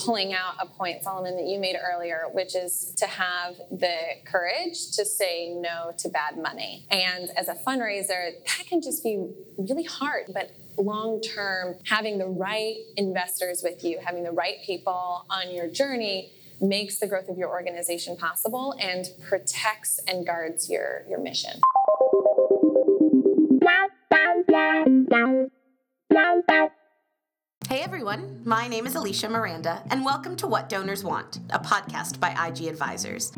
pulling out a point, Solomon, that you made earlier, which is to have the courage to say no to bad money. And as a fundraiser, that can just be really hard, but long term, having the right investors with you, having the right people on your journey makes the growth of your organization possible and protects and guards your, your mission. Hey everyone, my name is Alicia Miranda, and welcome to What Donors Want, a podcast by IG Advisors.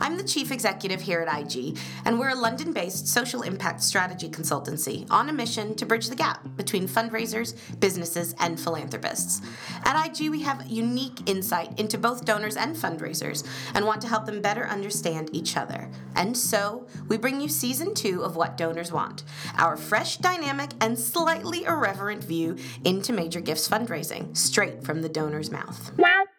I'm the Chief Executive here at IG, and we're a London based social impact strategy consultancy on a mission to bridge the gap between fundraisers, businesses, and philanthropists. At IG, we have unique insight into both donors and fundraisers and want to help them better understand each other. And so, we bring you season two of What Donors Want, our fresh, dynamic, and slightly irreverent view into major gifts fundraising, straight from the donor's mouth.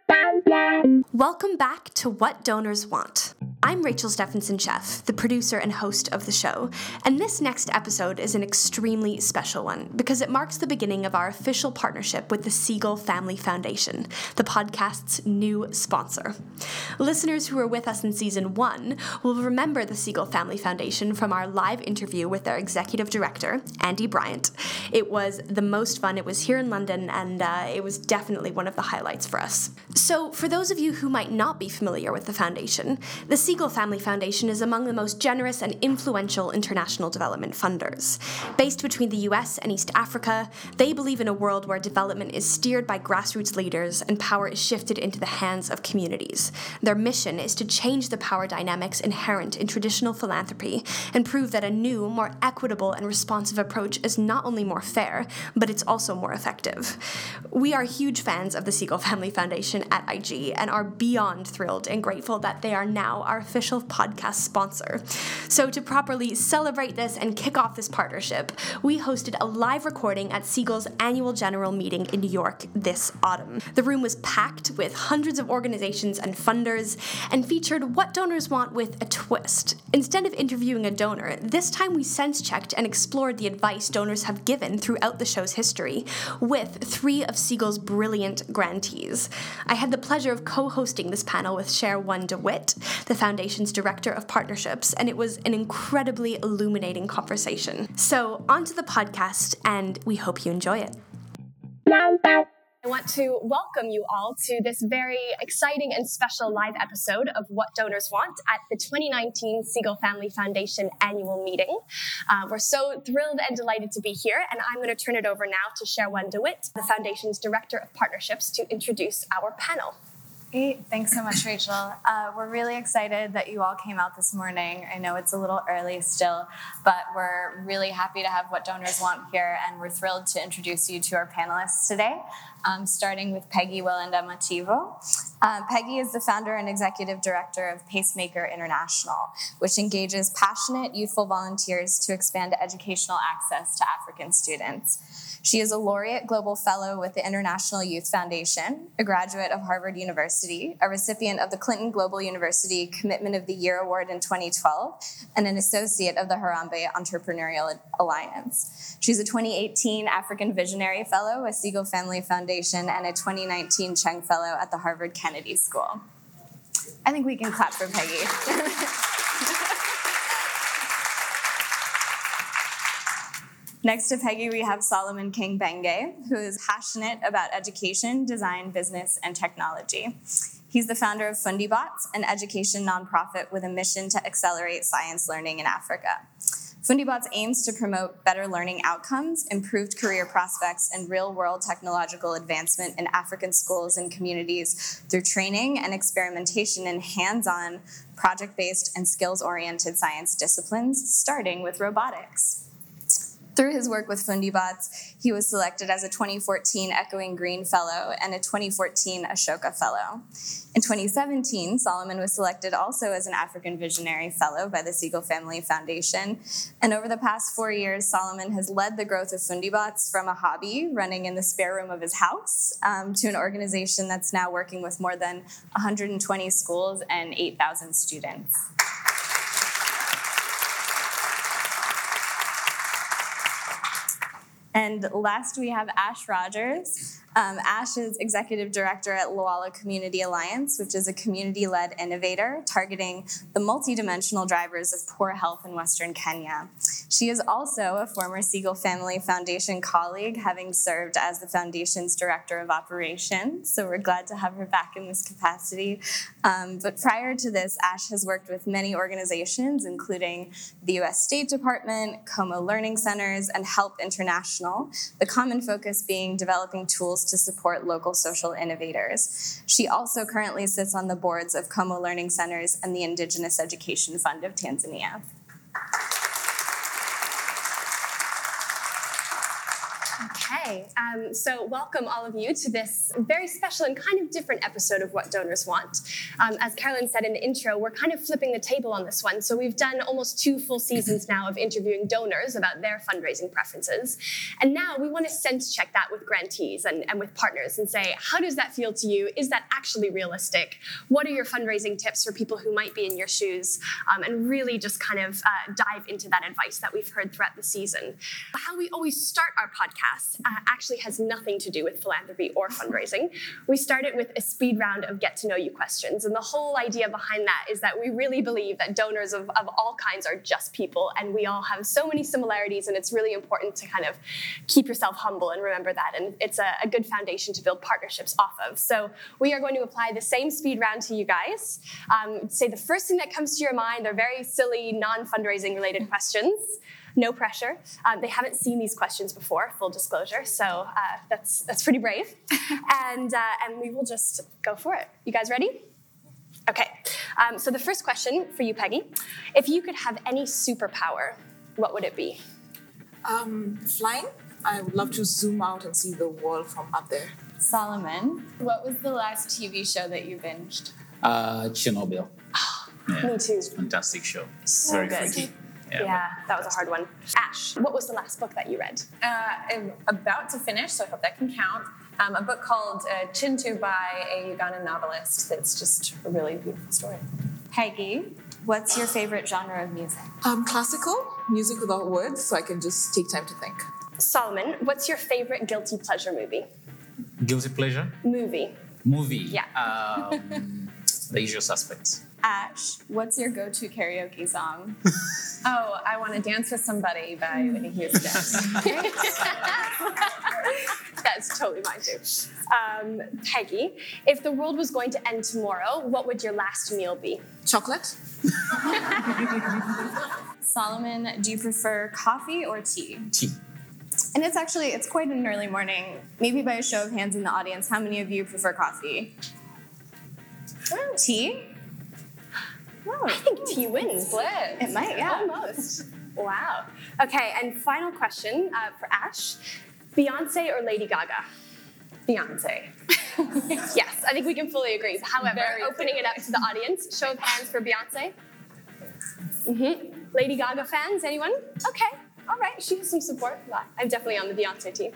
Welcome back to What Donors Want. I'm Rachel Stephenson Chef, the producer and host of the show, and this next episode is an extremely special one because it marks the beginning of our official partnership with the Segal Family Foundation, the podcast's new sponsor. Listeners who were with us in season one will remember the Segal Family Foundation from our live interview with their executive director, Andy Bryant. It was the most fun. It was here in London, and uh, it was definitely one of the highlights for us. So, for those of you who might not be familiar with the foundation, the Segal Family Foundation is among the most generous and influential international development funders. Based between the US and East Africa, they believe in a world where development is steered by grassroots leaders and power is shifted into the hands of communities. Their mission is to change the power dynamics inherent in traditional philanthropy and prove that a new, more equitable, and responsive approach is not only more fair, but it's also more effective. We are huge fans of the Segal Family Foundation at IG and are beyond thrilled and grateful that they are now our official podcast sponsor. So, to properly celebrate this and kick off this partnership, we hosted a live recording at Segal's annual general meeting in New York this autumn. The room was packed with hundreds of organizations and funders and featured What Donors Want with a twist. Instead of interviewing a donor, this time we sense checked and explored the advice donors have given throughout the show's history with three of Segal's brilliant grantees. Had the pleasure of co hosting this panel with Cherwon DeWitt, the Foundation's Director of Partnerships, and it was an incredibly illuminating conversation. So, on to the podcast, and we hope you enjoy it. I want to welcome you all to this very exciting and special live episode of What Donors Want at the 2019 Segal Family Foundation annual meeting. Uh, we're so thrilled and delighted to be here, and I'm going to turn it over now to Cherwon DeWitt, the Foundation's Director of Partnerships, to introduce our panel. Great. Thanks so much, Rachel. Uh, we're really excited that you all came out this morning. I know it's a little early still, but we're really happy to have What Donors Want here, and we're thrilled to introduce you to our panelists today, um, starting with Peggy Welenda Mativo. Uh, Peggy is the founder and executive director of Pacemaker International, which engages passionate, youthful volunteers to expand educational access to African students. She is a laureate global fellow with the International Youth Foundation, a graduate of Harvard University, a recipient of the Clinton Global University Commitment of the Year Award in 2012, and an associate of the Harambee Entrepreneurial Alliance. She's a 2018 African Visionary Fellow with Segal Family Foundation and a 2019 Cheng Fellow at the Harvard Kennedy School. I think we can clap for Peggy. Next to Peggy, we have Solomon King Benge, who is passionate about education, design, business, and technology. He's the founder of FundiBots, an education nonprofit with a mission to accelerate science learning in Africa. FundiBots aims to promote better learning outcomes, improved career prospects, and real world technological advancement in African schools and communities through training and experimentation in hands on, project based, and skills oriented science disciplines, starting with robotics. Through his work with FundiBots, he was selected as a 2014 Echoing Green Fellow and a 2014 Ashoka Fellow. In 2017, Solomon was selected also as an African Visionary Fellow by the Segal Family Foundation. And over the past four years, Solomon has led the growth of FundiBots from a hobby running in the spare room of his house um, to an organization that's now working with more than 120 schools and 8,000 students. And last, we have Ash Rogers. Um, Ash is executive director at Lwala Community Alliance, which is a community led innovator targeting the multidimensional drivers of poor health in Western Kenya. She is also a former Segal Family Foundation colleague, having served as the foundation's director of operations. So we're glad to have her back in this capacity. Um, but prior to this, Ash has worked with many organizations, including the US State Department, Komo Learning Centers, and Help International, the common focus being developing tools to support local social innovators. She also currently sits on the boards of Komo Learning Centers and the Indigenous Education Fund of Tanzania. Okay, um, so welcome all of you to this very special and kind of different episode of What Donors Want. Um, as Carolyn said in the intro, we're kind of flipping the table on this one. So we've done almost two full seasons now of interviewing donors about their fundraising preferences. And now we want to sense check that with grantees and, and with partners and say, how does that feel to you? Is that actually realistic? What are your fundraising tips for people who might be in your shoes? Um, and really just kind of uh, dive into that advice that we've heard throughout the season. How we always start our uh, actually has nothing to do with philanthropy or fundraising. We start it with a speed round of get to know you questions. And the whole idea behind that is that we really believe that donors of, of all kinds are just people and we all have so many similarities. And it's really important to kind of keep yourself humble and remember that. And it's a, a good foundation to build partnerships off of. So we are going to apply the same speed round to you guys. Um, say the first thing that comes to your mind. They're very silly, non fundraising related questions no pressure. Um, they haven't seen these questions before, full disclosure, so uh, that's that's pretty brave. and uh, and we will just go for it. You guys ready? Okay. Um, so the first question for you, Peggy, if you could have any superpower, what would it be? Um, flying. I would love to zoom out and see the world from up there. Solomon, what was the last TV show that you binged? Uh, Chernobyl. Yeah, Me too. it's a fantastic show. So Very good. freaky. Yeah, that was a hard one. Ash, what was the last book that you read? Uh, I'm about to finish, so I hope that can count. Um, a book called uh, Kintu by a Ugandan novelist that's just a really beautiful story. Peggy, what's your favorite genre of music? Um, classical music without words, so I can just take time to think. Solomon, what's your favorite guilty pleasure movie? Guilty pleasure? Movie. Movie. Yeah. Um, the usual suspects. Ash, what's your go to karaoke song? Oh, I Want to Dance with Somebody by Whitney Houston. That's totally mine too. Um, Peggy, if the world was going to end tomorrow, what would your last meal be? Chocolate? Solomon, do you prefer coffee or tea? Tea. And it's actually it's quite an early morning. Maybe by a show of hands in the audience, how many of you prefer coffee? Tea? I think tea wins. Split. It might, yeah. Almost. Wow. Okay, and final question uh, for Ash Beyonce or Lady Gaga? Beyonce. yes, I think we can fully agree. However, Very opening it up to the audience, show of hands for Beyonce. Mm-hmm. Lady Gaga fans, anyone? Okay, all right, she has some support. I'm definitely on the Beyonce team.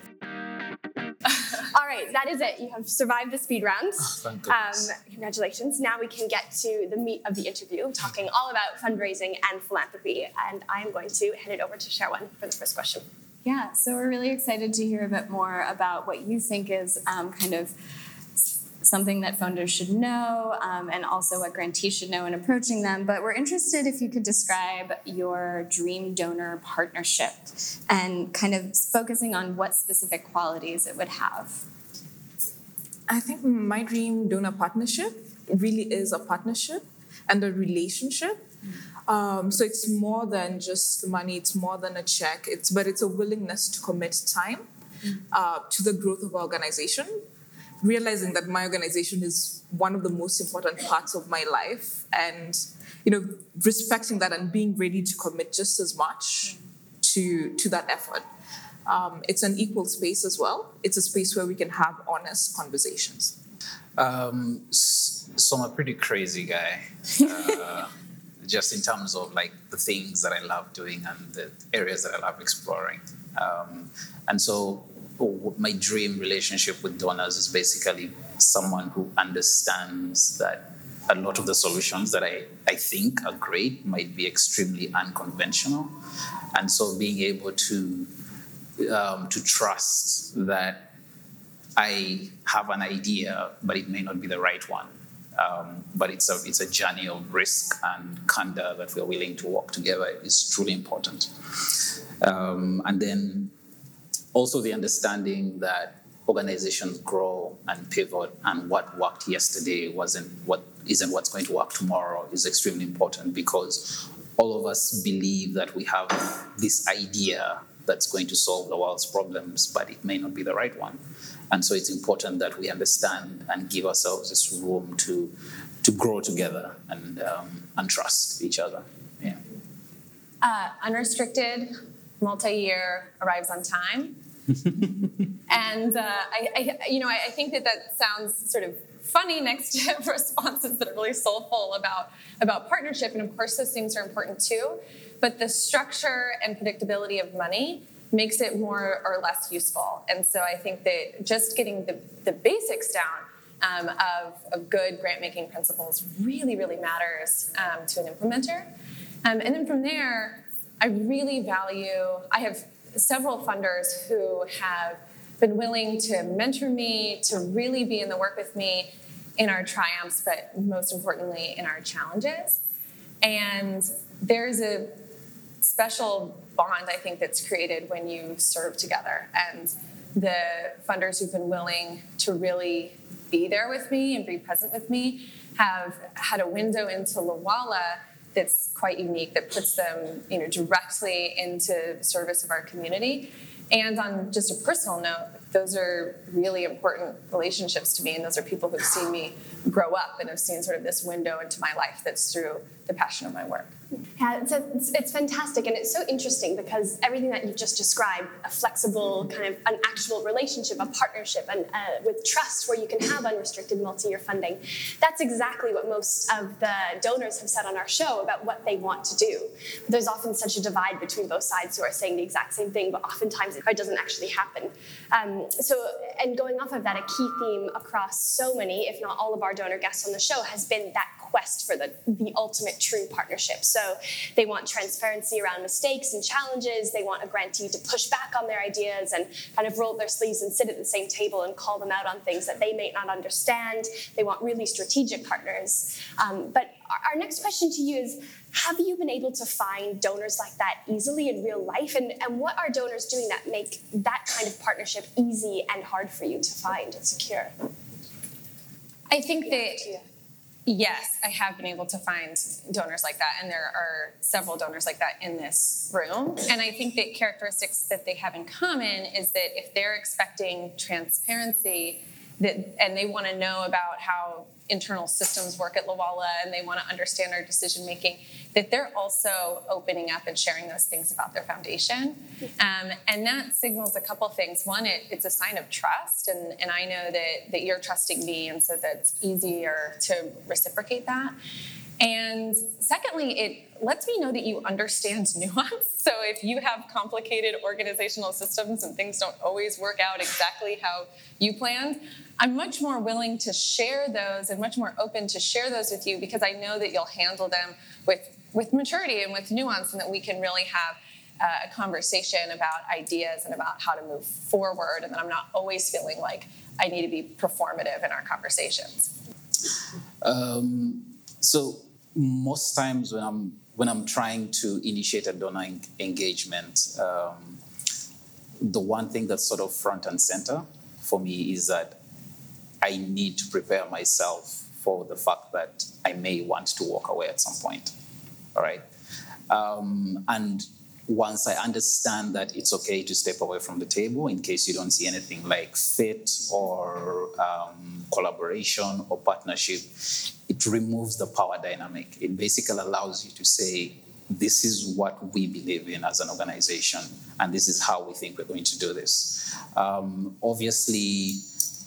All right, that is it. You have survived the speed round. thank um, congratulations. Now we can get to the meat of the interview, talking all about fundraising and philanthropy. And I am going to hand it over to Sherwin for the first question. Yeah, so we're really excited to hear a bit more about what you think is um, kind of something that funders should know um, and also what grantees should know in approaching them. But we're interested if you could describe your dream donor partnership and kind of focusing on what specific qualities it would have. I think my dream donor partnership really is a partnership and a relationship. Um, so it's more than just money, it's more than a check, it's, but it's a willingness to commit time uh, to the growth of our organization, realizing that my organization is one of the most important parts of my life and you know respecting that and being ready to commit just as much to to that effort um, it's an equal space as well. It's a space where we can have honest conversations. Um, so I'm a pretty crazy guy, uh, just in terms of like the things that I love doing and the areas that I love exploring. Um, and so my dream relationship with donors is basically someone who understands that a lot of the solutions that I, I think are great might be extremely unconventional. And so being able to um, to trust that I have an idea, but it may not be the right one. Um, but it's a it's a journey of risk and candor that we're willing to walk together is truly important. Um, and then also the understanding that organizations grow and pivot, and what worked yesterday wasn't what isn't what's going to work tomorrow is extremely important because all of us believe that we have this idea that's going to solve the world's problems, but it may not be the right one. And so it's important that we understand and give ourselves this room to to grow together and um, and trust each other. Yeah. Uh, unrestricted, multi-year, arrives on time. and uh, I, I, you know, I, I think that that sounds sort of funny next to responses that are really soulful about about partnership, and of course those things are important too. But the structure and predictability of money makes it more or less useful. And so I think that just getting the, the basics down um, of, of good grant making principles really, really matters um, to an implementer. Um, and then from there, I really value, I have several funders who have been willing to mentor me, to really be in the work with me in our triumphs, but most importantly, in our challenges. And there's a special bond, I think, that's created when you serve together. And the funders who've been willing to really be there with me and be present with me have had a window into Lwala that's quite unique that puts them you know directly into service of our community and on just a personal note those are really important relationships to me and those are people who've seen me grow up and have seen sort of this window into my life that's through the passion of my work yeah, it's, a, it's, it's, fantastic and it's so interesting because everything that you've just described a flexible, kind of an actual relationship, a partnership, and uh, with trust where you can have unrestricted multi year funding that's exactly what most of the donors have said on our show about what they want to do. There's often such a divide between both sides who are saying the exact same thing, but oftentimes it doesn't actually happen. Um, so, and going off of that, a key theme across so many, if not all of our donor guests on the show, has been that quest for the, the ultimate true partnership. So they want transparency around mistakes and challenges. They want a grantee to push back on their ideas and kind of roll their sleeves and sit at the same table and call them out on things that they may not understand. They want really strategic partners. Um, but our next question to you is have you been able to find donors like that easily in real life and, and what are donors doing that make that kind of partnership easy and hard for you to find and secure i think that Yes, I have been able to find donors like that, and there are several donors like that in this room. And I think that characteristics that they have in common is that if they're expecting transparency, that and they want to know about how internal systems work at Lwala and they want to understand our decision making, that they're also opening up and sharing those things about their foundation. Um, and that signals a couple things. One, it, it's a sign of trust, and, and I know that, that you're trusting me, and so that's easier to reciprocate that. And secondly, it lets me know that you understand nuance. So if you have complicated organizational systems and things don't always work out exactly how you planned, I'm much more willing to share those and much more open to share those with you because I know that you'll handle them with, with maturity and with nuance and that we can really have uh, a conversation about ideas and about how to move forward and that I'm not always feeling like I need to be performative in our conversations. Um, so most times when I'm when I'm trying to initiate a donor engagement, um, the one thing that's sort of front and center for me is that I need to prepare myself for the fact that I may want to walk away at some point. All right. Um, and once I understand that it's okay to step away from the table in case you don't see anything like fit or um, collaboration or partnership, it removes the power dynamic. It basically allows you to say, this is what we believe in as an organization, and this is how we think we're going to do this. Um, obviously,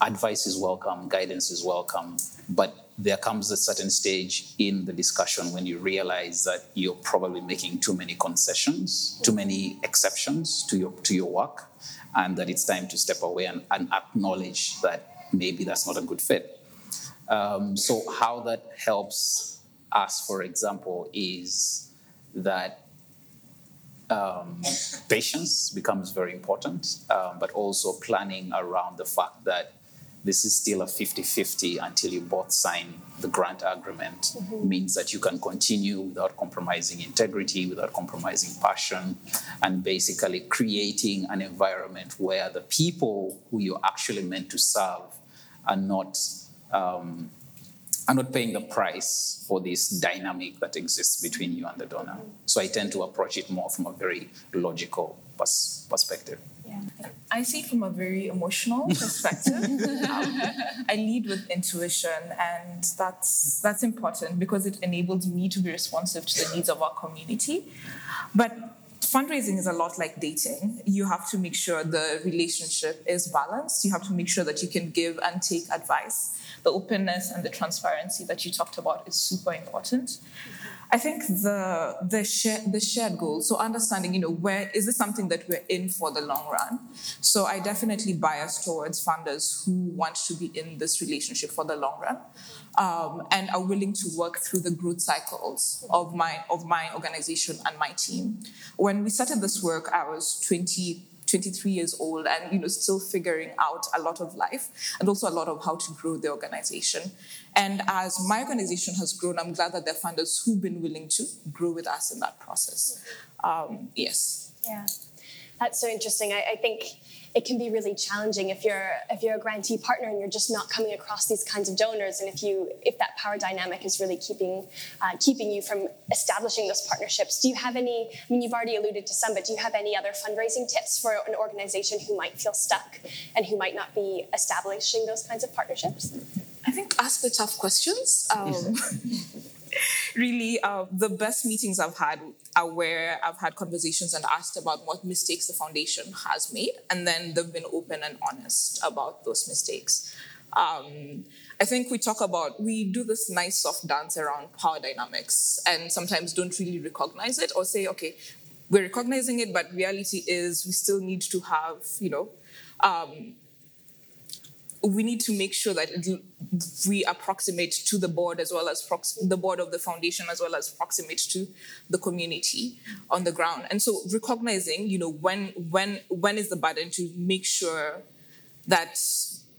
advice is welcome, guidance is welcome, but there comes a certain stage in the discussion when you realize that you're probably making too many concessions, too many exceptions to your to your work, and that it's time to step away and, and acknowledge that maybe that's not a good fit. Um, so how that helps us, for example, is that um, patience becomes very important, um, but also planning around the fact that this is still a 50 50 until you both sign the grant agreement mm-hmm. means that you can continue without compromising integrity, without compromising passion, and basically creating an environment where the people who you're actually meant to serve are not. Um, are not paying the price for this dynamic that exists between you and the donor. So I tend to approach it more from a very logical pers- perspective. Yeah. I see from a very emotional perspective. um, I lead with intuition, and that's that's important because it enables me to be responsive to the needs of our community. But fundraising is a lot like dating. You have to make sure the relationship is balanced. You have to make sure that you can give and take advice. The openness and the transparency that you talked about is super important. I think the the the shared goal. So understanding, you know, where is this something that we're in for the long run? So I definitely bias towards funders who want to be in this relationship for the long run, um, and are willing to work through the growth cycles of my of my organization and my team. When we started this work, I was 20 23 years old and you know still figuring out a lot of life and also a lot of how to grow the organization. And as my organization has grown i'm glad that there are funders who've been willing to grow with us in that process. Um, yes. Yeah. That's so interesting. I, I think it can be really challenging if you're if you're a grantee partner and you're just not coming across these kinds of donors and if you if that power dynamic is really keeping uh, keeping you from establishing those partnerships. Do you have any i mean you've already alluded to some but do you have any other fundraising tips for an organization who might feel stuck and who might not be establishing those kinds of partnerships? I think ask the tough questions. Um, really, uh, the best meetings I've had are where I've had conversations and asked about what mistakes the foundation has made, and then they've been open and honest about those mistakes. Um, I think we talk about, we do this nice soft dance around power dynamics and sometimes don't really recognize it or say, okay, we're recognizing it, but reality is we still need to have, you know, um, we need to make sure that it, we approximate to the board as well as prox- the board of the foundation as well as proximate to the community on the ground. And so recognizing you know when when when is the burden to make sure that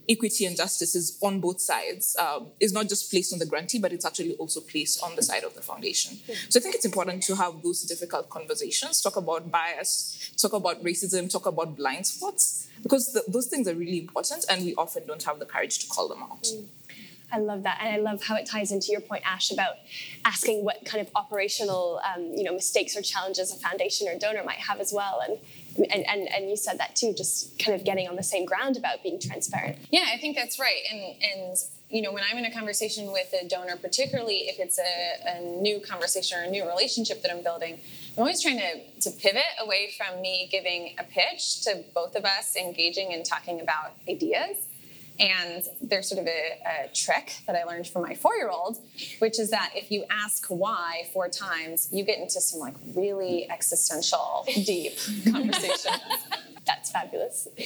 equity and justice is on both sides. Um, is not just placed on the grantee but it's actually also placed on the side of the foundation. So i think it's important to have those difficult conversations talk about bias talk about racism talk about blind spots because the, those things are really important and we often don't have the courage to call them out. Mm. I love that, and I love how it ties into your point, Ash, about asking what kind of operational, um, you know, mistakes or challenges a foundation or donor might have as well, and and, and, and you said that too, just kind of getting on the same ground about being transparent. Yeah, I think that's right. And, and you know, when I'm in a conversation with a donor, particularly if it's a, a new conversation or a new relationship that I'm building, I'm always trying to, to pivot away from me giving a pitch to both of us engaging and talking about ideas and there's sort of a, a trick that I learned from my four year old, which is that if you ask why four times, you get into some like really existential, deep conversation. That's fabulous.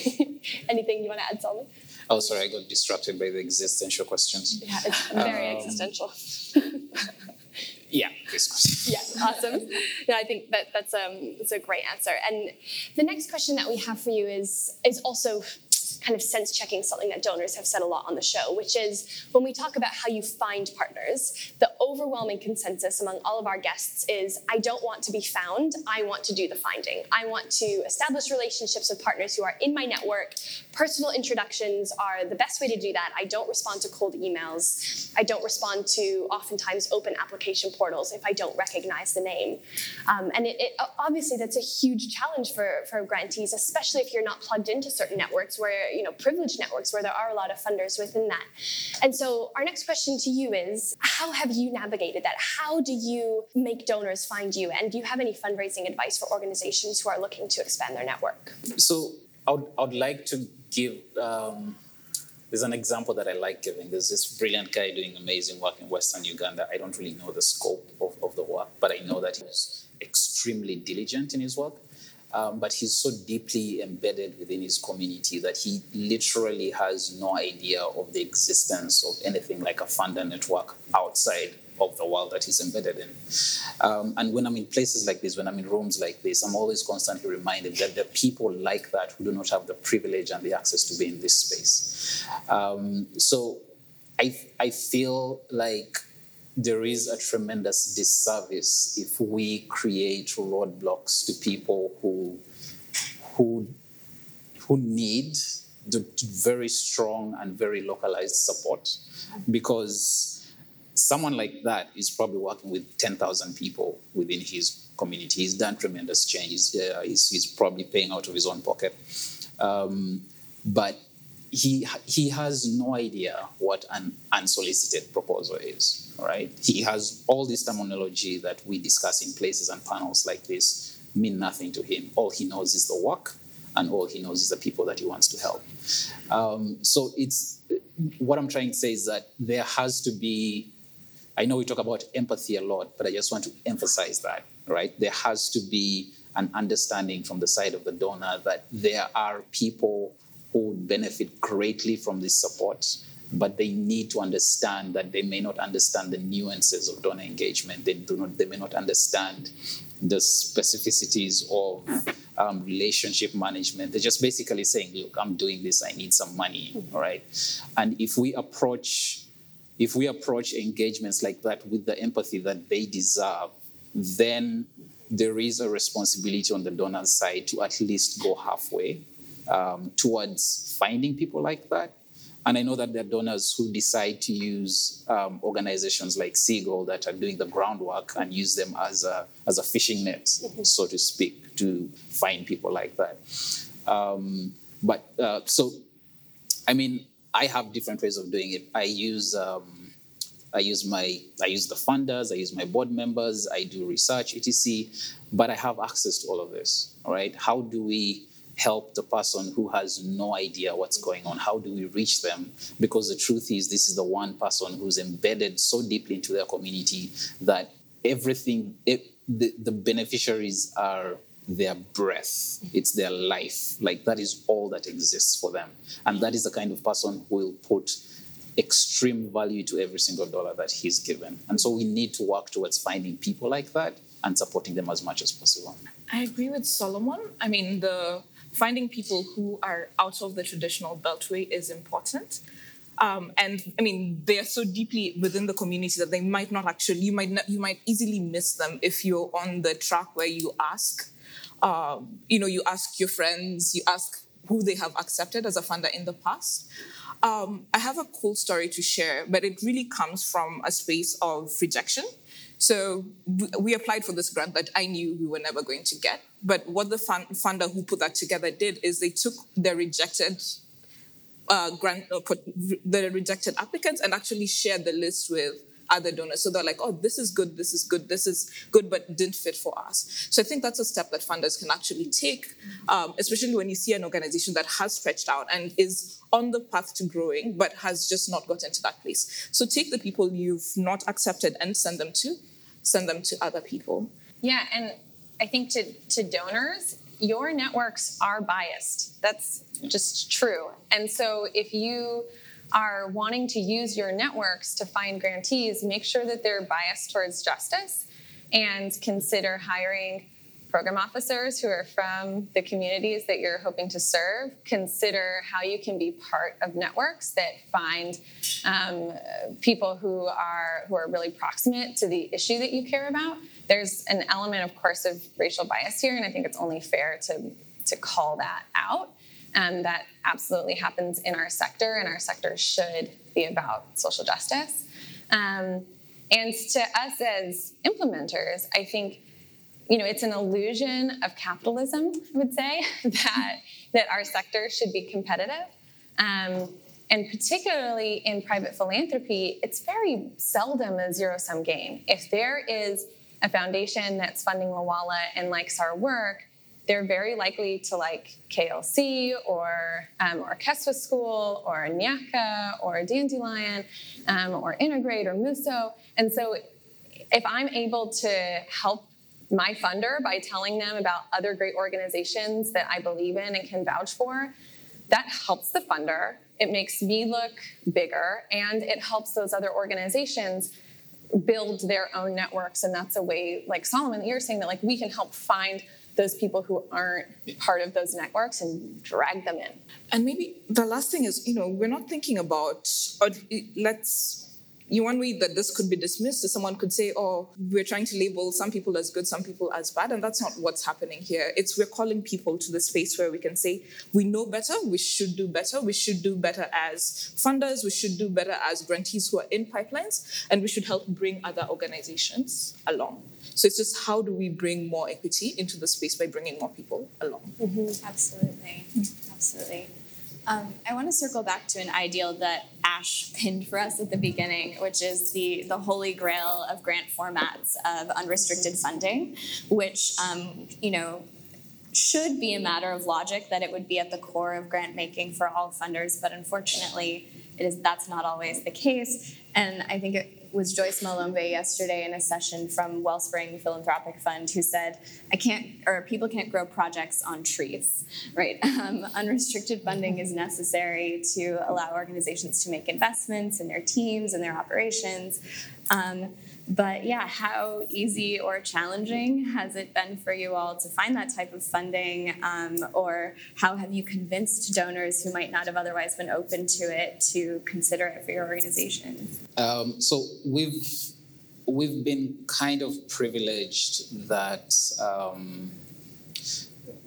Anything you want to add, Solomon? Oh, sorry, I got distracted by the existential questions. Yeah, it's very um, existential. yeah, this Yeah, awesome. No, I think that that's um that's a great answer. And the next question that we have for you is is also kind of sense checking something that donors have said a lot on the show, which is when we talk about how you find partners, the overwhelming consensus among all of our guests is I don't want to be found, I want to do the finding. I want to establish relationships with partners who are in my network. Personal introductions are the best way to do that. I don't respond to cold emails. I don't respond to oftentimes open application portals if I don't recognize the name. Um, and it, it, obviously, that's a huge challenge for, for grantees, especially if you're not plugged into certain networks where you know privileged networks where there are a lot of funders within that. And so our next question to you is how have you navigated that? How do you make donors find you? And do you have any fundraising advice for organizations who are looking to expand their network? So I would, I would like to give um, there's an example that I like giving. There's this brilliant guy doing amazing work in Western Uganda. I don't really know the scope of, of the work, but I know that he's extremely diligent in his work. Um, but he's so deeply embedded within his community that he literally has no idea of the existence of anything like a funder network outside of the world that he's embedded in. Um, and when I'm in places like this, when I'm in rooms like this, I'm always constantly reminded that there are people like that who do not have the privilege and the access to be in this space. Um, so I, I feel like there is a tremendous disservice if we create roadblocks to people who who who need the very strong and very localized support because someone like that is probably working with 10,000 people within his community. He's done tremendous change. He's, uh, he's, he's, probably paying out of his own pocket. Um, but he he has no idea what an unsolicited proposal is right? He has all this terminology that we discuss in places and panels like this mean nothing to him. All he knows is the work and all he knows is the people that he wants to help. Um, so it's what i'm trying to say is that there has to be i know we talk about empathy a lot but i just want to emphasize that right? There has to be an understanding from the side of the donor that there are people who would benefit greatly from this support, but they need to understand that they may not understand the nuances of donor engagement. They do not. They may not understand the specificities of um, relationship management. They're just basically saying, "Look, I'm doing this. I need some money." All right, and if we approach if we approach engagements like that with the empathy that they deserve, then there is a responsibility on the donor's side to at least go halfway um, towards finding people like that. And I know that there are donors who decide to use um, organizations like Segal that are doing the groundwork and use them as a, as a fishing net, mm-hmm. so to speak, to find people like that. Um, but uh, so, I mean, I have different ways of doing it. I use um, I use my I use the funders, I use my board members, I do research, etc. But I have access to all of this. All right, how do we help the person who has no idea what's going on? How do we reach them? Because the truth is, this is the one person who's embedded so deeply into their community that everything, it, the, the beneficiaries are their breath, it's their life. Like that is all that exists for them. And that is the kind of person who will put extreme value to every single dollar that he's given. And so we need to work towards finding people like that and supporting them as much as possible. I agree with Solomon. I mean, the finding people who are out of the traditional beltway is important. Um, and I mean, they are so deeply within the community that they might not actually, you might not, you might easily miss them if you're on the track where you ask, um, you know, you ask your friends, you ask who they have accepted as a funder in the past. Um, I have a cool story to share, but it really comes from a space of rejection. So we applied for this grant that I knew we were never going to get. But what the fund, funder who put that together did is they took the rejected uh, grant, uh, the rejected applicants and actually shared the list with other donors. So they're like, oh, this is good, this is good, this is good, but didn't fit for us. So I think that's a step that funders can actually take, um, especially when you see an organization that has stretched out and is on the path to growing, but has just not gotten to that place. So take the people you've not accepted and send them to, send them to other people. Yeah, and I think to, to donors, your networks are biased. That's just true. And so if you are wanting to use your networks to find grantees, make sure that they're biased towards justice and consider hiring program officers who are from the communities that you're hoping to serve. Consider how you can be part of networks that find um, people who are who are really proximate to the issue that you care about. There's an element, of course, of racial bias here, and I think it's only fair to to call that out. And that absolutely happens in our sector, and our sector should be about social justice. Um, and to us as implementers, I think you know it's an illusion of capitalism. I would say that that our sector should be competitive. Um, and particularly in private philanthropy, it's very seldom a zero sum game. If there is a foundation that's funding Lwala and likes our work, they're very likely to like KLC or um, Orchestra School or Nyaka or Dandelion um, or Integrate or Muso. And so if I'm able to help my funder by telling them about other great organizations that I believe in and can vouch for, that helps the funder. It makes me look bigger and it helps those other organizations build their own networks. And that's a way, like Solomon, you're saying that like we can help find those people who aren't part of those networks and drag them in. And maybe the last thing is, you know, we're not thinking about, or let's you one way that this could be dismissed is someone could say, oh, we're trying to label some people as good, some people as bad. And that's not what's happening here. It's we're calling people to the space where we can say, we know better, we should do better, we should do better as funders, we should do better as grantees who are in pipelines, and we should help bring other organizations along. So it's just how do we bring more equity into the space by bringing more people along? Mm-hmm. Absolutely. Absolutely. Um, I want to circle back to an ideal that Ash pinned for us at the beginning, which is the, the holy grail of grant formats of unrestricted funding, which, um, you know, should be a matter of logic that it would be at the core of grant making for all funders, but unfortunately, it is that's not always the case. And I think it, was Joyce Malombe yesterday in a session from Wellspring Philanthropic Fund who said, I can't, or people can't grow projects on trees, right? Um, unrestricted funding is necessary to allow organizations to make investments in their teams and their operations. Um, but yeah, how easy or challenging has it been for you all to find that type of funding? Um, or how have you convinced donors who might not have otherwise been open to it to consider it for your organization? Um, so we've we've been kind of privileged that um,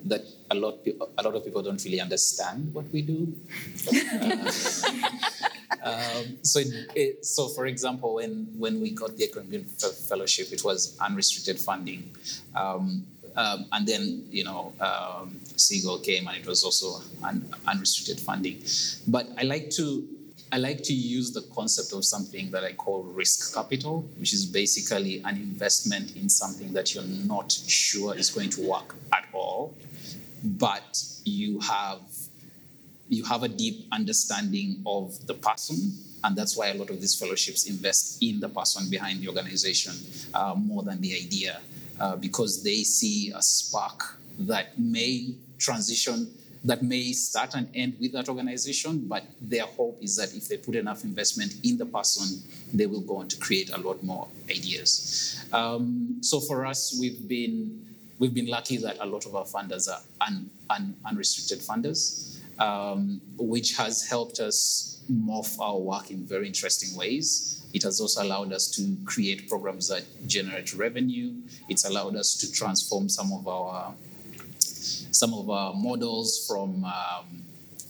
that a lot a lot of people don't really understand what we do. Uh, um, so, it, so for example, when when we got the Green Fellowship, it was unrestricted funding, um, um, and then you know um, came, and it was also un, unrestricted funding. But I like to I like to use the concept of something that I call risk capital, which is basically an investment in something that you're not sure is going to work at all, but you have you have a deep understanding of the person and that's why a lot of these fellowships invest in the person behind the organization uh, more than the idea uh, because they see a spark that may transition that may start and end with that organization but their hope is that if they put enough investment in the person they will go on to create a lot more ideas. Um, so for us we've been we've been lucky that a lot of our funders are un, un, unrestricted funders um, which has helped us morph our work in very interesting ways. It has also allowed us to create programs that generate revenue. It's allowed us to transform some of our some of our models from um,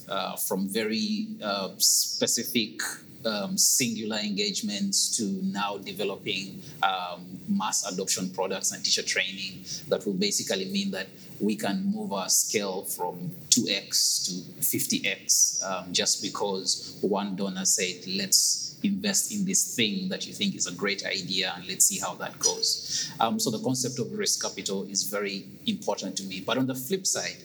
uh, from very uh, specific um, singular engagements to now developing um, mass adoption products and teacher training that will basically mean that we can move our scale from 2x to 50x um, just because one donor said, let's invest in this thing that you think is a great idea and let's see how that goes. Um, so the concept of risk capital is very important to me. But on the flip side,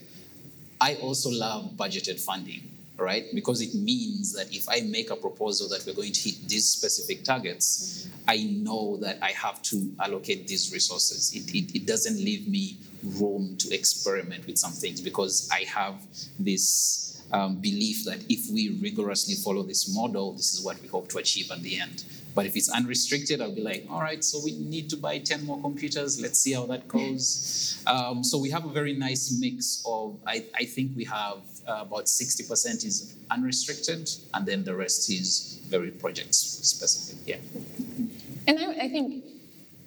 I also love budgeted funding right? Because it means that if I make a proposal that we're going to hit these specific targets, mm-hmm. I know that I have to allocate these resources. It, it, it, doesn't leave me room to experiment with some things because I have this um, belief that if we rigorously follow this model, this is what we hope to achieve at the end. But if it's unrestricted, I'll be like, all right, so we need to buy 10 more computers. Let's see how that goes. Um, so we have a very nice mix of, I, I think we have uh, about 60% is unrestricted, and then the rest is very project specific. Yeah. And I, I think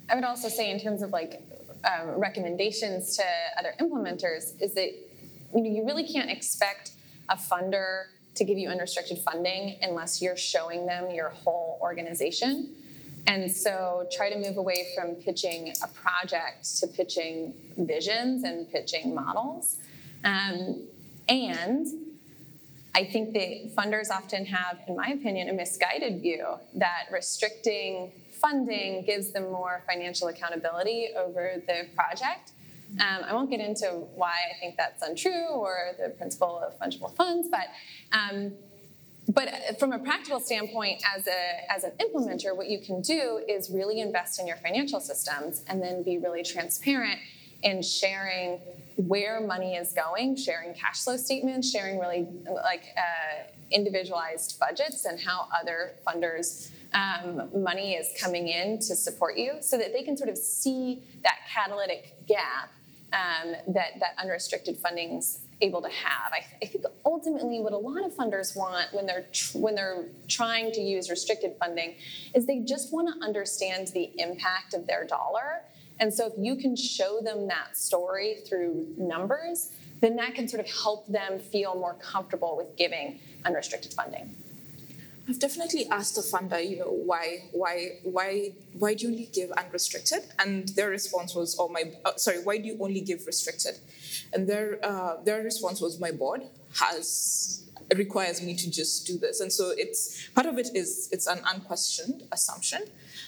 I would also say, in terms of like um, recommendations to other implementers, is that you know you really can't expect a funder to give you unrestricted funding unless you're showing them your whole organization. And so try to move away from pitching a project to pitching visions and pitching models. Um, and I think that funders often have, in my opinion, a misguided view that restricting funding gives them more financial accountability over the project. Um, I won't get into why I think that's untrue or the principle of fungible funds, but um, but from a practical standpoint, as a as an implementer, what you can do is really invest in your financial systems and then be really transparent in sharing where money is going, sharing cash flow statements, sharing really like uh, individualized budgets and how other funders um, money is coming in to support you so that they can sort of see that catalytic gap um, that, that unrestricted funding's able to have. I, I, think ultimately what a lot of funders want when they're tr- when they're trying to use restricted funding is they just want to understand the impact of their dollar. And so if you can show them that story through numbers, then that can sort of help them feel more comfortable with giving unrestricted funding. I've definitely asked the funder, you know, why, why, why, why do you only give unrestricted? And their response was, "Oh my, uh, sorry, why do you only give restricted?" And their uh, their response was, "My board has requires me to just do this." And so it's part of it is it's an unquestioned assumption,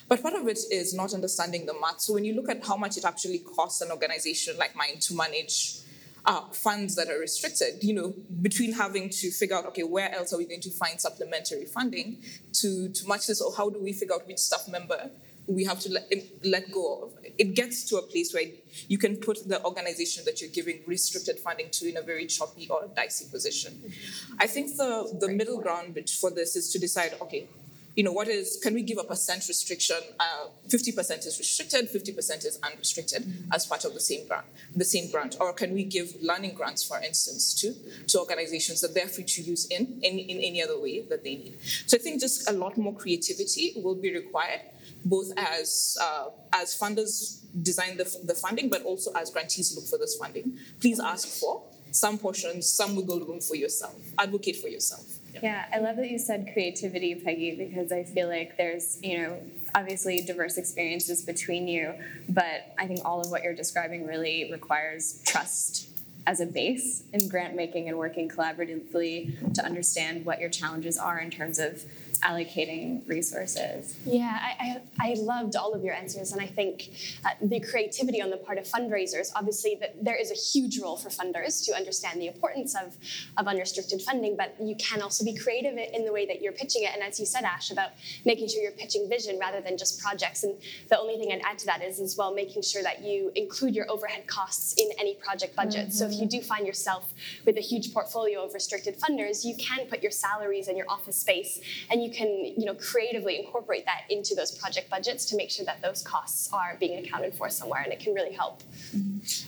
but part of it is not understanding the math. So when you look at how much it actually costs an organization like mine to manage uh, funds that are restricted, you know, between having to figure out, okay, where else are we going to find supplementary funding to, to match this, or how do we figure out which staff member we have to let, let go of? It gets to a place where you can put the organization that you're giving restricted funding to in a very choppy or dicey position. I think the, the middle ground for this is to decide, okay, you know, what is, can we give a percent restriction? Uh, 50% is restricted, 50% is unrestricted mm-hmm. as part of the same grant, the same grant. Or can we give learning grants, for instance, to, to organizations that they're free to use in, in, in any other way that they need? So I think just a lot more creativity will be required, both as, uh, as funders design the, the funding, but also as grantees look for this funding. Please ask for some portions, some wiggle room for yourself. Advocate for yourself. Yeah, I love that you said creativity, Peggy, because I feel like there's, you know, obviously diverse experiences between you, but I think all of what you're describing really requires trust as a base in grant making and working collaboratively to understand what your challenges are in terms of allocating resources. Yeah, I, I, I, loved all of your answers, and I think uh, the creativity on the part of fundraisers, obviously, that there is a huge role for funders to understand the importance of, of unrestricted funding, but you can also be creative in the way that you're pitching it. And as you said, Ash, about making sure you're pitching vision rather than just projects. And the only thing I'd add to that is as well making sure that you include your overhead costs in any project budget. Mm-hmm. So if you do find yourself with a huge portfolio of restricted funders, you can put your salaries and your office space, and you can you know creatively incorporate that into those project budgets to make sure that those costs are being accounted for somewhere, and it can really help.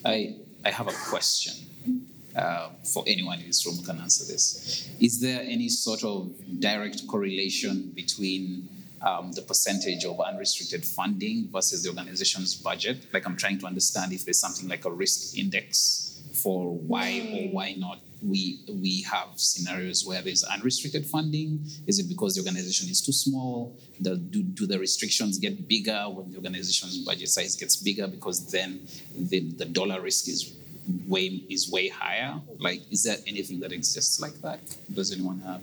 I I have a question. Uh, for anyone in this room who can answer this. Is there any sort of direct correlation between um, the percentage of unrestricted funding versus the organization's budget? Like, I'm trying to understand if there's something like a risk index for why or hmm. why not we we have scenarios where there's unrestricted funding? Is it because the organization is too small? The, do, do the restrictions get bigger when the organization's budget size gets bigger because then the, the dollar risk is way is way higher? Like, is there anything that exists like that? Does anyone have?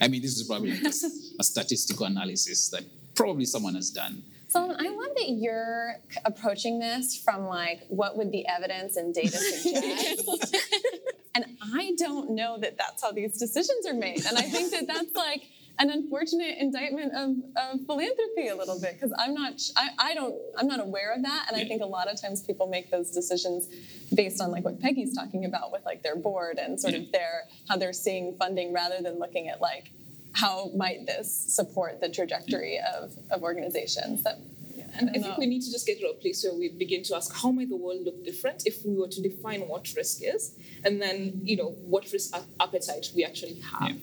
I mean, this is probably a, a statistical analysis that probably someone has done. Solomon, I love that you're approaching this from like, what would the evidence and data suggest? And I don't know that that's how these decisions are made. And I think that that's like an unfortunate indictment of, of philanthropy a little bit because I'm not I, I don't I'm not aware of that and I think a lot of times people make those decisions based on like what Peggy's talking about with like their board and sort of their how they're seeing funding rather than looking at like how might this support the trajectory of, of organizations that and I think we need to just get to a place where we begin to ask how might the world look different if we were to define what risk is, and then you know what risk appetite we actually have. Yeah.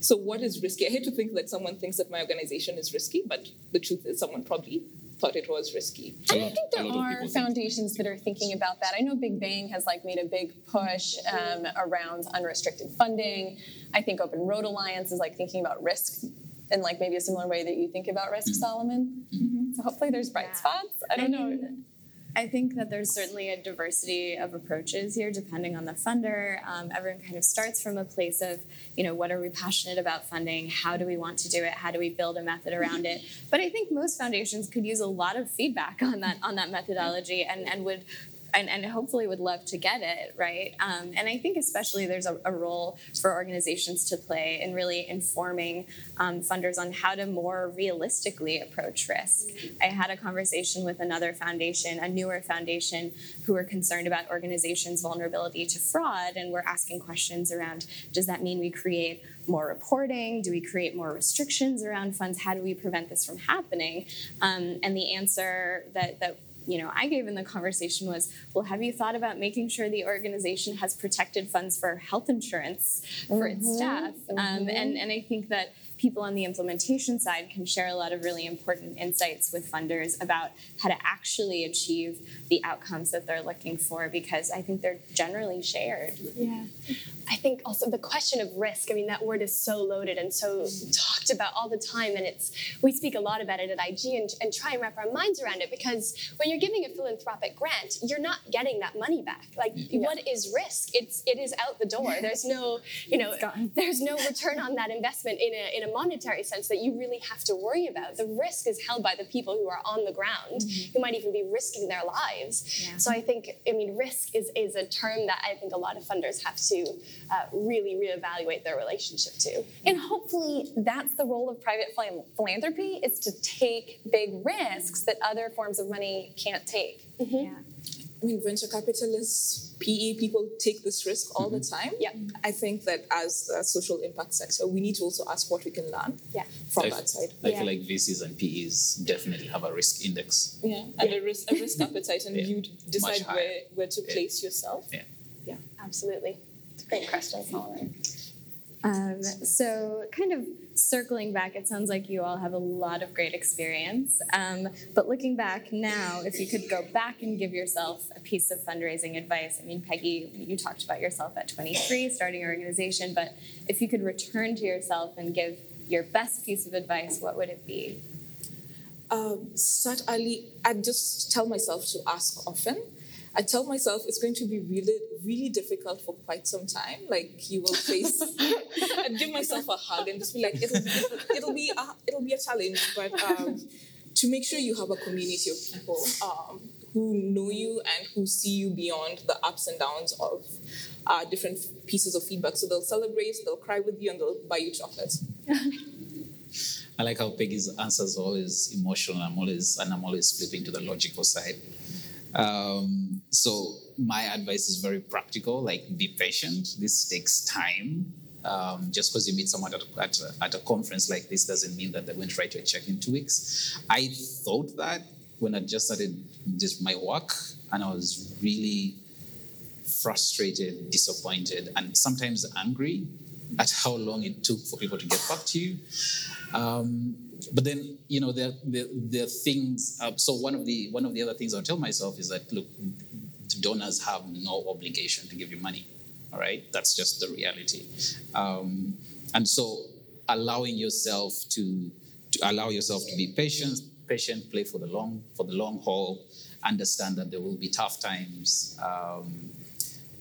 So what is risky? I hate to think that someone thinks that my organization is risky, but the truth is someone probably thought it was risky. And I think there are foundations that are thinking about that. I know Big Bang has like made a big push um, around unrestricted funding. I think Open Road Alliance is like thinking about risk in like maybe a similar way that you think about risk, mm-hmm. Solomon. Mm-hmm. So hopefully there's bright yeah. spots. I don't know. I think that there's certainly a diversity of approaches here, depending on the funder. Um, everyone kind of starts from a place of, you know, what are we passionate about funding? How do we want to do it? How do we build a method around it? But I think most foundations could use a lot of feedback on that on that methodology, and and would and, and hopefully would love to get it, right? Um, and I think especially there's a, a, role for organizations to play in really informing um, funders on how to more realistically approach risk. I had a conversation with another foundation, a newer foundation, who were concerned about organizations' vulnerability to fraud, and were asking questions around does that mean we create more reporting? Do we create more restrictions around funds? How do we prevent this from happening? Um, and the answer that, that you know I gave in the conversation was, well, have you thought about making sure the organization has protected funds for health insurance for mm-hmm. its staff? Mm-hmm. Um, and and I think that people on the implementation side can share a lot of really important insights with funders about how to actually achieve the outcomes that they're looking for because I think they're generally shared. Yeah. I think also the question of risk, I mean, that word is so loaded and so talked about all the time. And it's, we speak a lot about it at IG and, and try and wrap our minds around it because when you're giving a philanthropic grant, you're not getting that money back. Like, yeah. what is risk? It's, it is out the door. There's no, you know, there's no return on that investment in a, in a monetary sense that you really have to worry about. The risk is held by the people who are on the ground, mm-hmm. who might even be risking their lives. Yeah. So I think, I mean, risk is, is a term that I think a lot of funders have to uh, really reevaluate their relationship to. And hopefully that's the role of private philanthropy is to take big risks that other forms of money can't take. Mm-hmm. Yeah. I mean, venture capitalists, PE people take this risk all mm-hmm. the time. Yeah. I think that as a social impact sector, we need to also ask what we can learn yeah. from I, that side. I yeah. feel like VCs and PEs definitely have a risk index. Yeah, and yeah. A, risk, a risk appetite, and yeah. you decide where, where to place yourself. Yeah. Yeah, absolutely. Great question, Solomon. Um, so, kind of circling back, it sounds like you all have a lot of great experience. Um, but looking back now, if you could go back and give yourself a piece of fundraising advice, I mean, Peggy, you talked about yourself at 23, starting your organization, but if you could return to yourself and give your best piece of advice, what would it be? Um, early. I'd just tell myself to ask often I tell myself it's going to be really, really difficult for quite some time. Like you will face, and give myself a hug and just be like, it'll, it'll, it'll be, a, it'll be a challenge, but um, to make sure you have a community of people um, who know you and who see you beyond the ups and downs of uh, different pieces of feedback. So they'll celebrate, they'll cry with you, and they'll buy you chocolate. I like how Peggy's answers are always emotional. I'm always and I'm always flipping to the logical side. Um, so my advice is very practical. Like, be patient. This takes time. Um, just because you meet someone at a, at, a, at a, conference like this doesn't mean that they're going to write you a check in two weeks. I thought that when I just started just my work, and I was really frustrated, disappointed, and sometimes angry at how long it took for people to get back to you. Um, but then you know there there, there are things. Uh, so one of the one of the other things I'll tell myself is that look, donors have no obligation to give you money. All right, that's just the reality. Um, and so allowing yourself to to allow yourself to be patient, patient, play for the long for the long haul, understand that there will be tough times, um,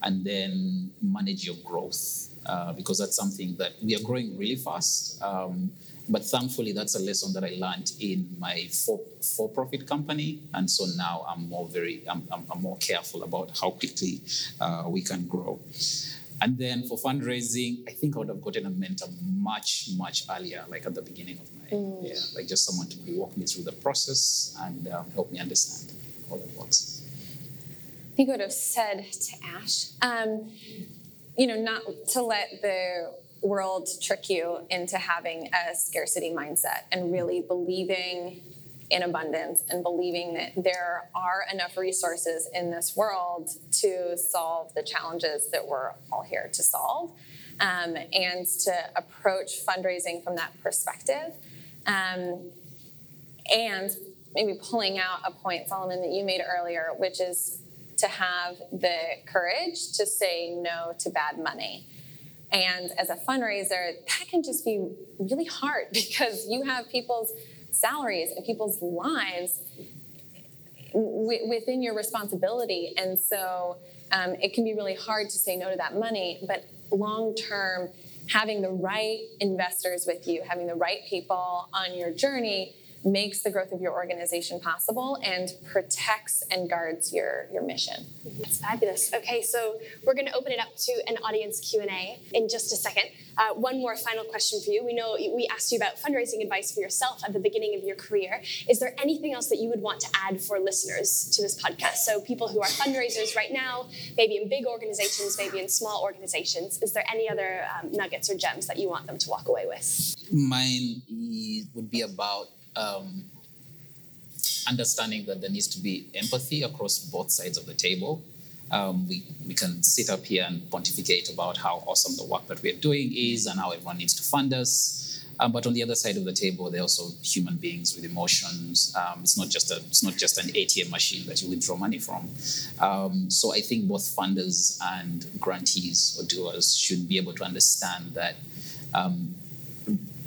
and then manage your growth uh, because that's something that we are growing really fast. Um, but thankfully, that's a lesson that I learned in my for, for-profit company, and so now I'm more very I'm, I'm, I'm more careful about how quickly uh, we can grow. And then for fundraising, I think I would have gotten a mentor much much earlier, like at the beginning of my mm. yeah, like just someone to walk me through the process and um, help me understand how that works. I think I would have said to Ash, um, you know, not to let the world trick you into having a scarcity mindset and really believing in abundance and believing that there are enough resources in this world to solve the challenges that we're all here to solve um, and to approach fundraising from that perspective. Um, and maybe pulling out a point solomon that you made earlier which is to have the courage to say no to bad money and as a fundraiser, that can just be really hard because you have people's salaries and people's lives w- within your responsibility. And so um, it can be really hard to say no to that money. But long term, having the right investors with you, having the right people on your journey makes the growth of your organization possible and protects and guards your, your mission. That's fabulous. Okay, so we're going to open it up to an audience Q&A in just a second. Uh, one more final question for you. We know we asked you about fundraising advice for yourself at the beginning of your career. Is there anything else that you would want to add for listeners to this podcast? So people who are fundraisers right now, maybe in big organizations, maybe in small organizations, is there any other um, nuggets or gems that you want them to walk away with? Mine would be about um, understanding that there needs to be empathy across both sides of the table. Um, we, we can sit up here and pontificate about how awesome the work that we're doing is and how everyone needs to fund us. Um, but on the other side of the table, they're also human beings with emotions. Um, it's not just a it's not just an ATM machine that you withdraw money from. Um, so I think both funders and grantees or doers should be able to understand that um,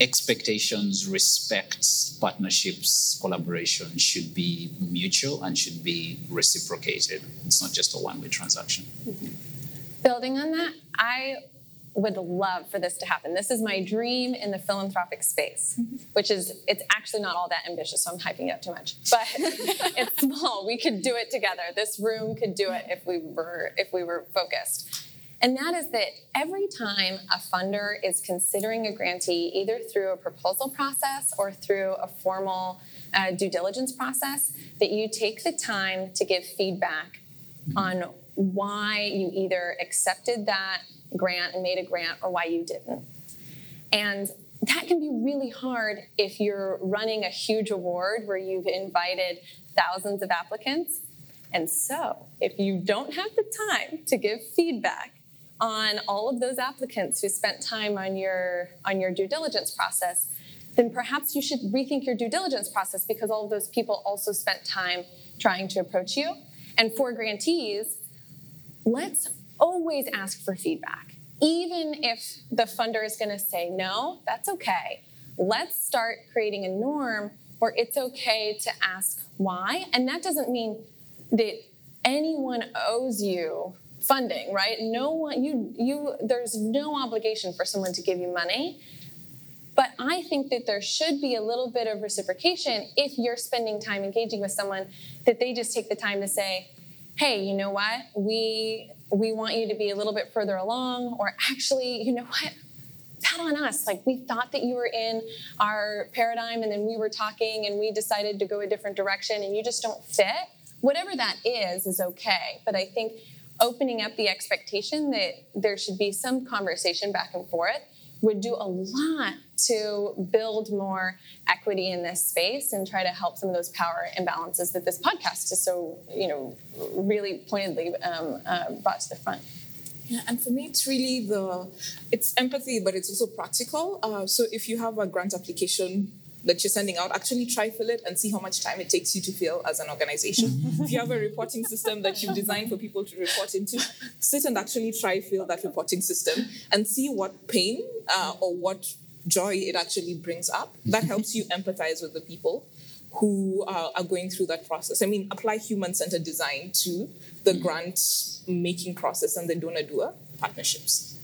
expectations, respect, partnerships, collaboration should be mutual and should be reciprocated. It's not just a one way transaction. Mm-hmm. Building on that, I would love for this to happen. This is my dream in the philanthropic space, mm-hmm. which is, it's actually not all that ambitious, so I'm hyping it up too much. But it's small. We could do it together. This room could do it if we were if we were focused. And that is that every time a funder is considering a grantee, either through a proposal process or through a formal uh, due diligence process, that you take the time to give feedback on why you either accepted that grant and made a grant or why you didn't. And that can be really hard if you're running a huge award where you've invited thousands of applicants. And so, if you don't have the time to give feedback, on all of those applicants who spent time on your on your due diligence process then perhaps you should rethink your due diligence process because all of those people also spent time trying to approach you. And for grantees let's always ask for feedback. Even if the funder is going to say no that's okay. Let's start creating a norm where it's okay to ask why. And that doesn't mean that anyone owes you funding, right? No one, you, you, there's no obligation for someone to give you money. But I think that there should be a little bit of reciprocation if you're spending time engaging with someone, that they just take the time to say, hey, you know what? We we want you to be a little bit further along, or actually, you know what? Pat on us. Like we thought that you were in our paradigm, and then we were talking, and we decided to go a different direction, and you just don't fit. Whatever that is, is okay. But I think opening up the expectation that there should be some conversation back and forth would do a lot to build more equity in this space and try to help some of those power imbalances that this podcast is so, you know, really pointedly um, uh, brought to the front. Yeah, and for me, it's really the it's empathy, but it's also practical. Uh, so if you have a grant application that you're sending out, actually try fill it and see how much time it takes you to fill as an organization. if you have a reporting system that you've designed for people to report into, sit and actually try fill that reporting system and see what pain uh, or what joy it actually brings up. That helps you empathize with the people who uh, are going through that process. I mean, apply human centered design to the grant making process and the donor doer partnerships.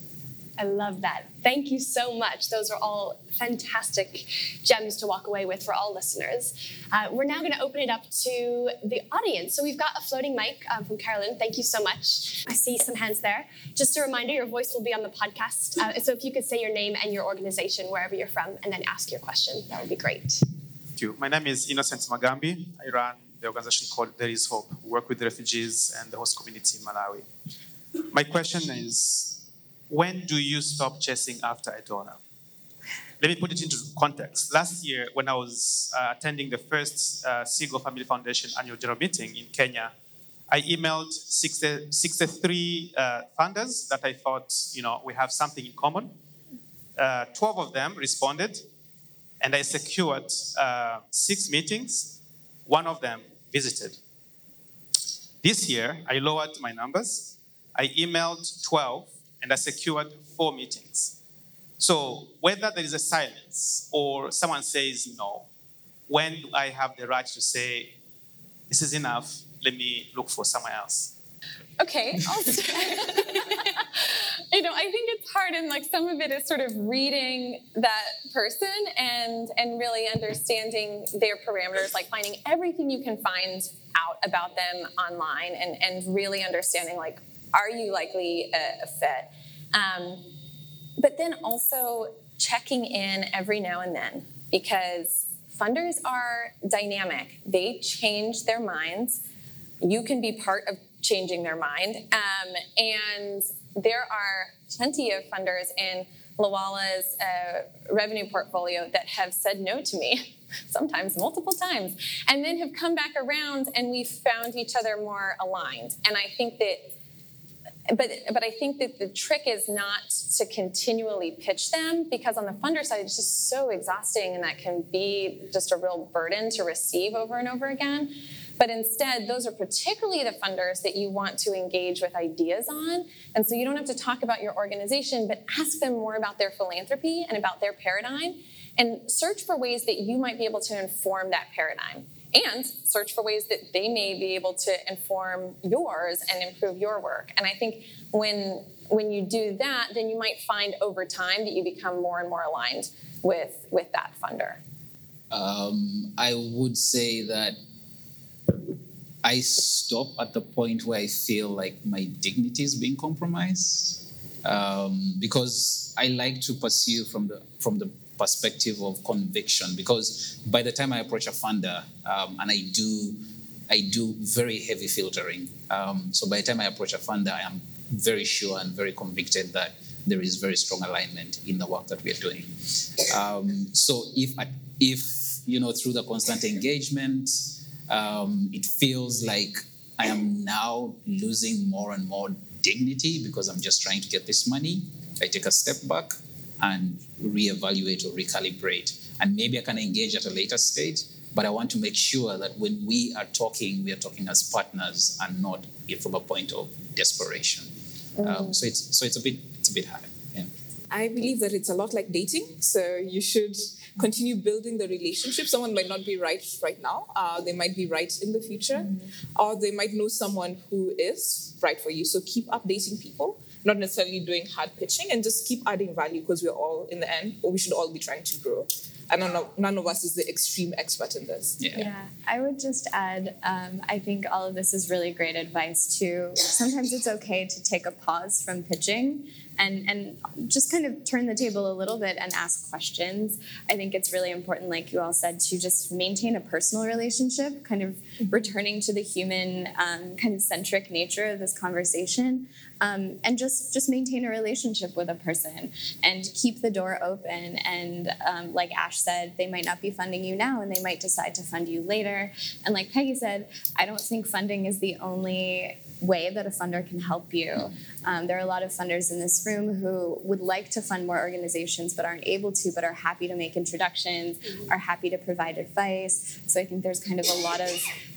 I love that. Thank you so much. Those are all fantastic gems to walk away with for all listeners. Uh, we're now going to open it up to the audience. So we've got a floating mic um, from Carolyn. Thank you so much. I see some hands there. Just a reminder your voice will be on the podcast. Uh, so if you could say your name and your organization, wherever you're from, and then ask your question, that would be great. Thank you. My name is Innocent Magambi. I run the organization called There is Hope. We work with refugees and the host community in Malawi. My question is when do you stop chasing after a donor? Let me put it into context. Last year, when I was uh, attending the first uh, Family Foundation annual general meeting in Kenya, I emailed 60, 63 uh, funders that I thought, you know, we have something in common. Uh, 12 of them responded, and I secured uh, six meetings. One of them visited. This year, I lowered my numbers. I emailed 12 and I secured four meetings. So whether there is a silence or someone says no, when do I have the right to say, this is enough, let me look for somewhere else? Okay, I'll you know, I think it's hard, and like some of it is sort of reading that person and and really understanding their parameters, like finding everything you can find out about them online, and and really understanding like, are you likely a, a fit? Um, but then also checking in every now and then because funders are dynamic. They change their minds. You can be part of changing their mind. Um, and there are plenty of funders in Lwala's uh, revenue portfolio that have said no to me, sometimes multiple times, and then have come back around and we've found each other more aligned. And I think that but but I think that the trick is not to continually pitch them because on the funder side it's just so exhausting and that can be just a real burden to receive over and over again. But instead, those are particularly the funders that you want to engage with ideas on. And so you don't have to talk about your organization, but ask them more about their philanthropy and about their paradigm and search for ways that you might be able to inform that paradigm and search for ways that they may be able to inform yours and improve your work. And I think when when you do that, then you might find over time that you become more and more aligned with with that funder. Um, I would say that I stop at the point where I feel like my dignity is being compromised. Um, because I like to pursue from the from the perspective of conviction. Because by the time I approach a funder, um, and I do I do very heavy filtering. Um, so by the time I approach a funder, I am very sure and very convicted that there is very strong alignment in the work that we are doing. Um, so if if you know through the constant engagement um, it feels like I am now losing more and more dignity because I'm just trying to get this money. I take a step back and reevaluate or recalibrate. And maybe I can engage at a later stage, but I want to make sure that when we are talking, we are talking as partners and not from a point of desperation. Mm. Um, so it's so it's a bit it's a bit hard. Yeah. I believe that it's a lot like dating. So you should continue building the relationship. Someone might not be right right now. Uh, they might be right in the future, mm-hmm. or they might know someone who is right for you. So keep updating people, not necessarily doing hard pitching, and just keep adding value because we're all in the end, or we should all be trying to grow. And none of, none of us is the extreme expert in this. Yeah. yeah. I would just add, um, I think all of this is really great advice too. Sometimes it's okay to take a pause from pitching and and just kind of turn the table a little bit and ask questions. I think it's really important, like you all said, to just maintain a personal relationship, kind of returning to the human um, kind of centric nature of this conversation, um, and just just maintain a relationship with a person and keep the door open. And um, like Ash said, they might not be funding you now, and they might decide to fund you later. And like Peggy said, I don't think funding is the only way that a funder can help you. Um, there are a lot of funders in this room who would like to fund more organizations but aren't able to, but are happy to make introductions, are happy to provide advice. So I think there's kind of a lot of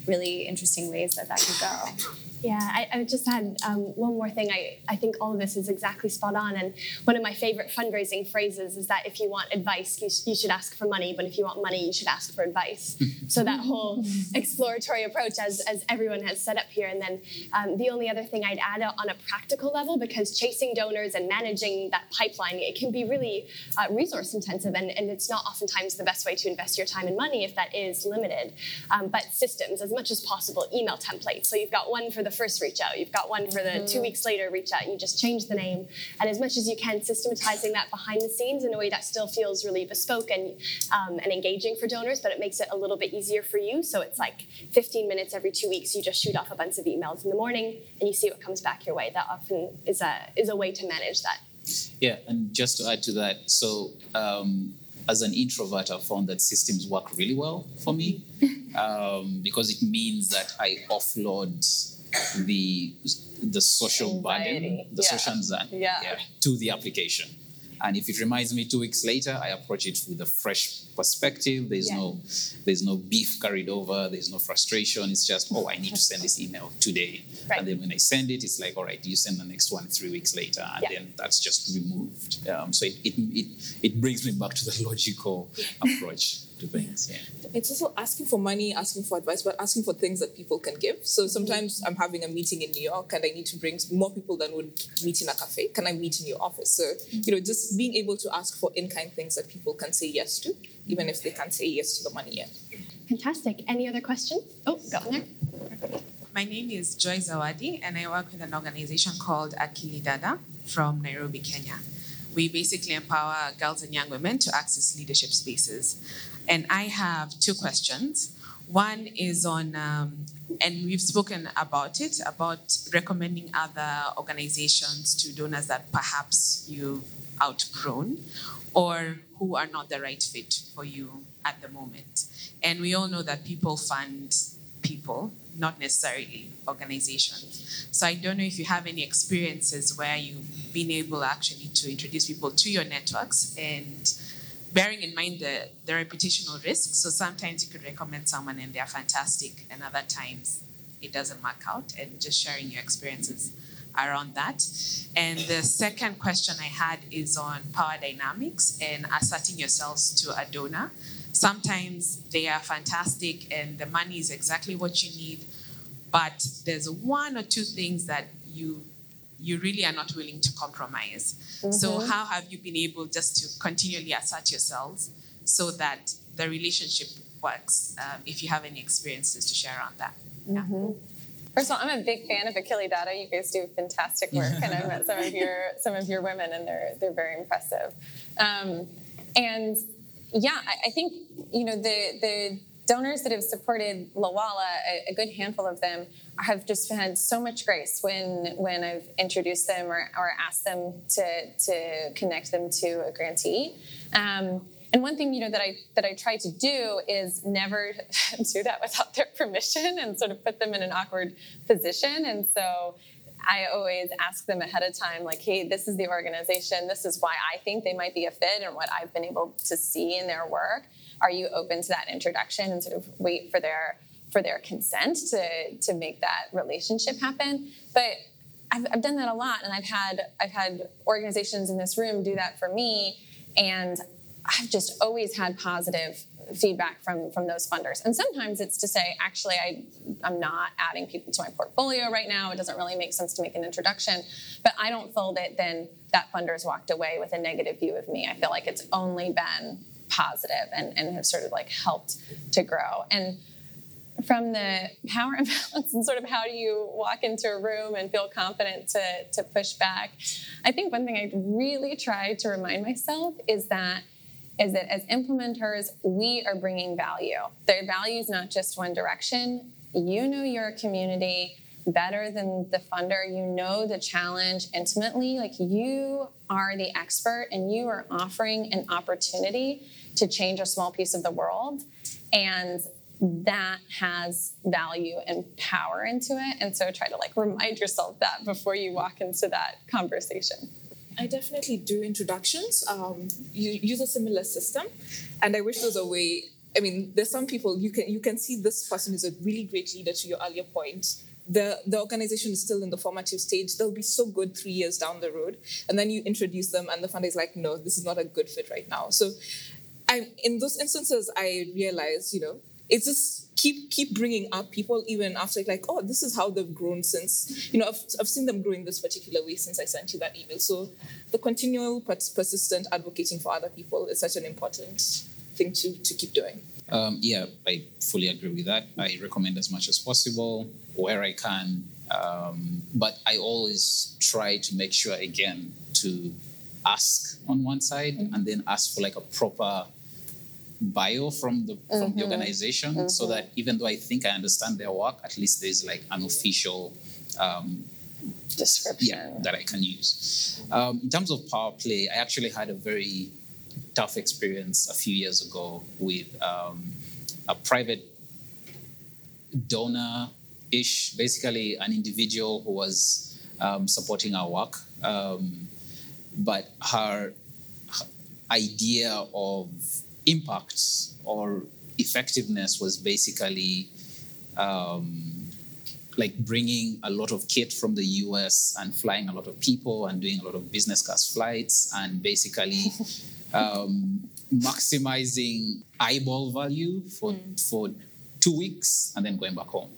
really interesting ways that that could go. Yeah, I, I just had um, one more thing. I, I think all of this is exactly spot on. And one of my favorite fundraising phrases is that if you want advice, you, sh- you should ask for money, but if you want money, you should ask for advice. so that whole exploratory approach, as, as everyone has set up here. And then um, the only other thing I'd add on a practical level, because chasing donors and managing that pipeline, it can be really uh, resource intensive, and, and it's not oftentimes the best way to invest your time and money if that is limited. Um, but systems, as much as possible, email templates. So you've got one for the first reach out. You've got one for the two weeks later reach out. You just change the name. And as much as you can, systematizing that behind the scenes in a way that still feels really bespoke and, um, and engaging for donors, but it makes it a little bit easier for you. So it's like 15 minutes every two weeks, you just shoot off a bunch of emails in the morning and you see what comes back your way. That often is a, is a way to manage that. Yeah, and just to add to that, so um, as an introvert, I found that systems work really well for me um, because it means that I offload the the social Anxiety. burden, the yeah. social anxiety yeah. yeah, to the application. And if it reminds me two weeks later, I approach it with a fresh perspective. There's yeah. no there's no beef carried over, there's no frustration. It's just, oh, I need to send this email today. Right. And then when I send it, it's like, all right, you send the next one three weeks later, and yeah. then that's just removed. Um, so it, it, it it brings me back to the logical approach. To things. Yeah. It's also asking for money, asking for advice, but asking for things that people can give. So sometimes I'm having a meeting in New York and I need to bring more people than would meet in a cafe. Can I meet in your office? So, you know, just being able to ask for in kind things that people can say yes to, even if they can't say yes to the money yet. Fantastic. Any other questions? Oh, go on there. My name is Joy Zawadi, and I work with an organization called Akili Dada from Nairobi, Kenya. We basically empower girls and young women to access leadership spaces. And I have two questions. One is on, um, and we've spoken about it, about recommending other organizations to donors that perhaps you've outgrown or who are not the right fit for you at the moment. And we all know that people fund people, not necessarily organizations. So I don't know if you have any experiences where you've been able actually to introduce people to your networks and bearing in mind the, the reputational risk. So sometimes you could recommend someone and they're fantastic, and other times it doesn't work out, and just sharing your experiences around that. And the second question I had is on power dynamics and asserting yourselves to a donor. Sometimes they are fantastic and the money is exactly what you need, but there's one or two things that you you really are not willing to compromise. Mm-hmm. So how have you been able just to continually assert yourselves so that the relationship works? Um, if you have any experiences to share on that. Yeah. Mm-hmm. First of all, I'm a big fan of Akili Dada. You guys do fantastic work, and I've met some of your some of your women, and they're they're very impressive. Um, and yeah, I, I, think you know the the donors that have supported Lwala, a, a, good handful of them have just had so much grace when when I've introduced them or, or asked them to to connect them to a grantee. Um, and one thing you know that I that I try to do is never do that without their permission and sort of put them in an awkward position. And so I always ask them ahead of time, like, hey, this is the organization. This is why I think they might be a fit and what I've been able to see in their work. Are you open to that introduction and sort of wait for their for their consent to to make that relationship happen? But I've, I've done that a lot, and I've had I've had organizations in this room do that for me, and I've just always had positive feedback from from those funders. And sometimes it's to say, actually, I I'm not adding people to my portfolio right now. It doesn't really make sense to make an introduction. But I don't feel that then that funder's walked away with a negative view of me. I feel like it's only been positive and, and have sort of like helped to grow. And from the power imbalance and sort of how do you walk into a room and feel confident to, to push back, I think one thing I really try to remind myself is that is that as implementers, we are bringing value. Their value is not just one direction. You know your community better than the funder. You know the challenge intimately. Like you are the expert and you are offering an opportunity to change a small piece of the world. And that has value and power into it. And so try to like remind yourself that before you walk into that conversation. I definitely do introductions. Um, you use a similar system, and I wish there was a way. I mean, there's some people you can you can see this person is a really great leader. To your earlier point, the the organization is still in the formative stage. They'll be so good three years down the road, and then you introduce them, and the funder is like, no, this is not a good fit right now. So, I in those instances, I realize, you know, it's just keep keep bringing up people even after like oh this is how they've grown since you know I've, I've seen them grow in this particular way since i sent you that email. So the continual persistent advocating for other people is such an important thing to to keep doing. Um, yeah i fully agree with that. I recommend as much as possible where i can um, but i always try to make sure again to ask on one side mm-hmm. and then ask for like a proper bio from the from mm-hmm. the organization mm-hmm. so that even though I think I understand their work, at least there's like an official um, description yeah, that I can use. Um, in terms of power play, I actually had a very tough experience a few years ago with um, a private donor ish, basically an individual who was um, supporting our work. Um, but her, her idea of impact or effectiveness was basically um, like bringing a lot of kit from the US and flying a lot of people and doing a lot of business class flights and basically um, maximizing eyeball value for, for two weeks and then going back home.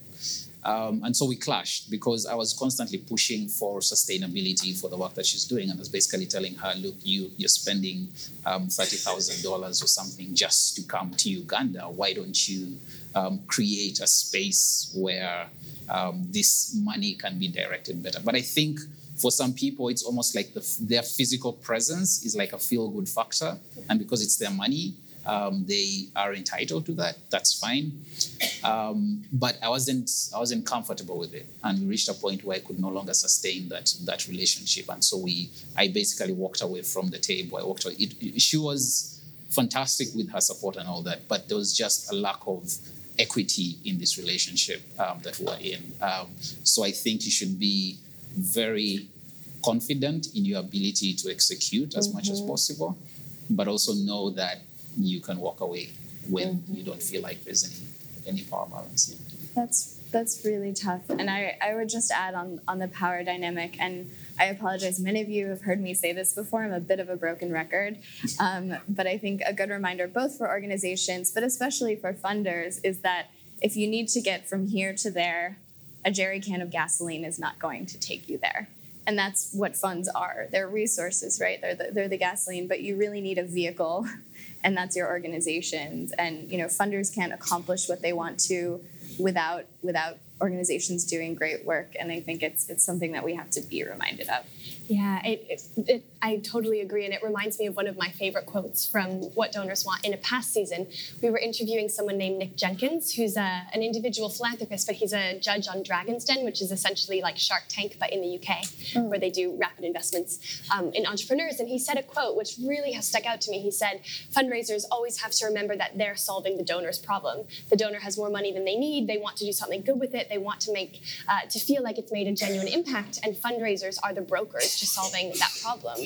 Um, and so we clashed because I was constantly pushing for sustainability for the work that she's doing, and I was basically telling her, "Look, you you're spending um, thirty thousand dollars or something just to come to Uganda. Why don't you um, create a space where um, this money can be directed better?" But I think for some people, it's almost like the, their physical presence is like a feel-good factor, and because it's their money, um, they are entitled to that. That's fine. Um, but I wasn't I wasn't comfortable with it, and we reached a point where I could no longer sustain that that relationship, and so we I basically walked away from the table. I walked away. It, it- she was fantastic with her support and all that, but there was just a lack of equity in this relationship um, that we're in. Um, so I think you should be very confident in your ability to execute as much as possible, but also know that you can walk away when you don't feel like there's any any power balance. That's that's really tough. And I, I would just add on on the power dynamic and I apologize. Many of you have heard me say this before. I'm a bit of a broken record. Um, but I think a good reminder, both for organizations, but especially for funders, is that if you need to get from here to there, a jerry can of gasoline is not going to take you there. And that's what funds are. They're resources, right? They're the, they're the gasoline, but you really need a vehicle, and that's your organizations. And you know, funders can't accomplish what they want to without without organizations doing great work. And I think it's it's something that we have to be reminded of. Yeah, it, it, it, I totally agree. And it reminds me of one of my favorite quotes from What Donors Want. In a past season, we were interviewing someone named Nick Jenkins, who's a, an individual philanthropist, but he's a judge on Dragon's Den, which is essentially like Shark Tank, but in the UK, where they do rapid investments um, in entrepreneurs. And he said a quote which really has stuck out to me. He said, Fundraisers always have to remember that they're solving the donor's problem. The donor has more money than they need. They want to do something good with it. They want to make, uh, to feel like it's made a genuine impact. And fundraisers are the brokers to solving that problem,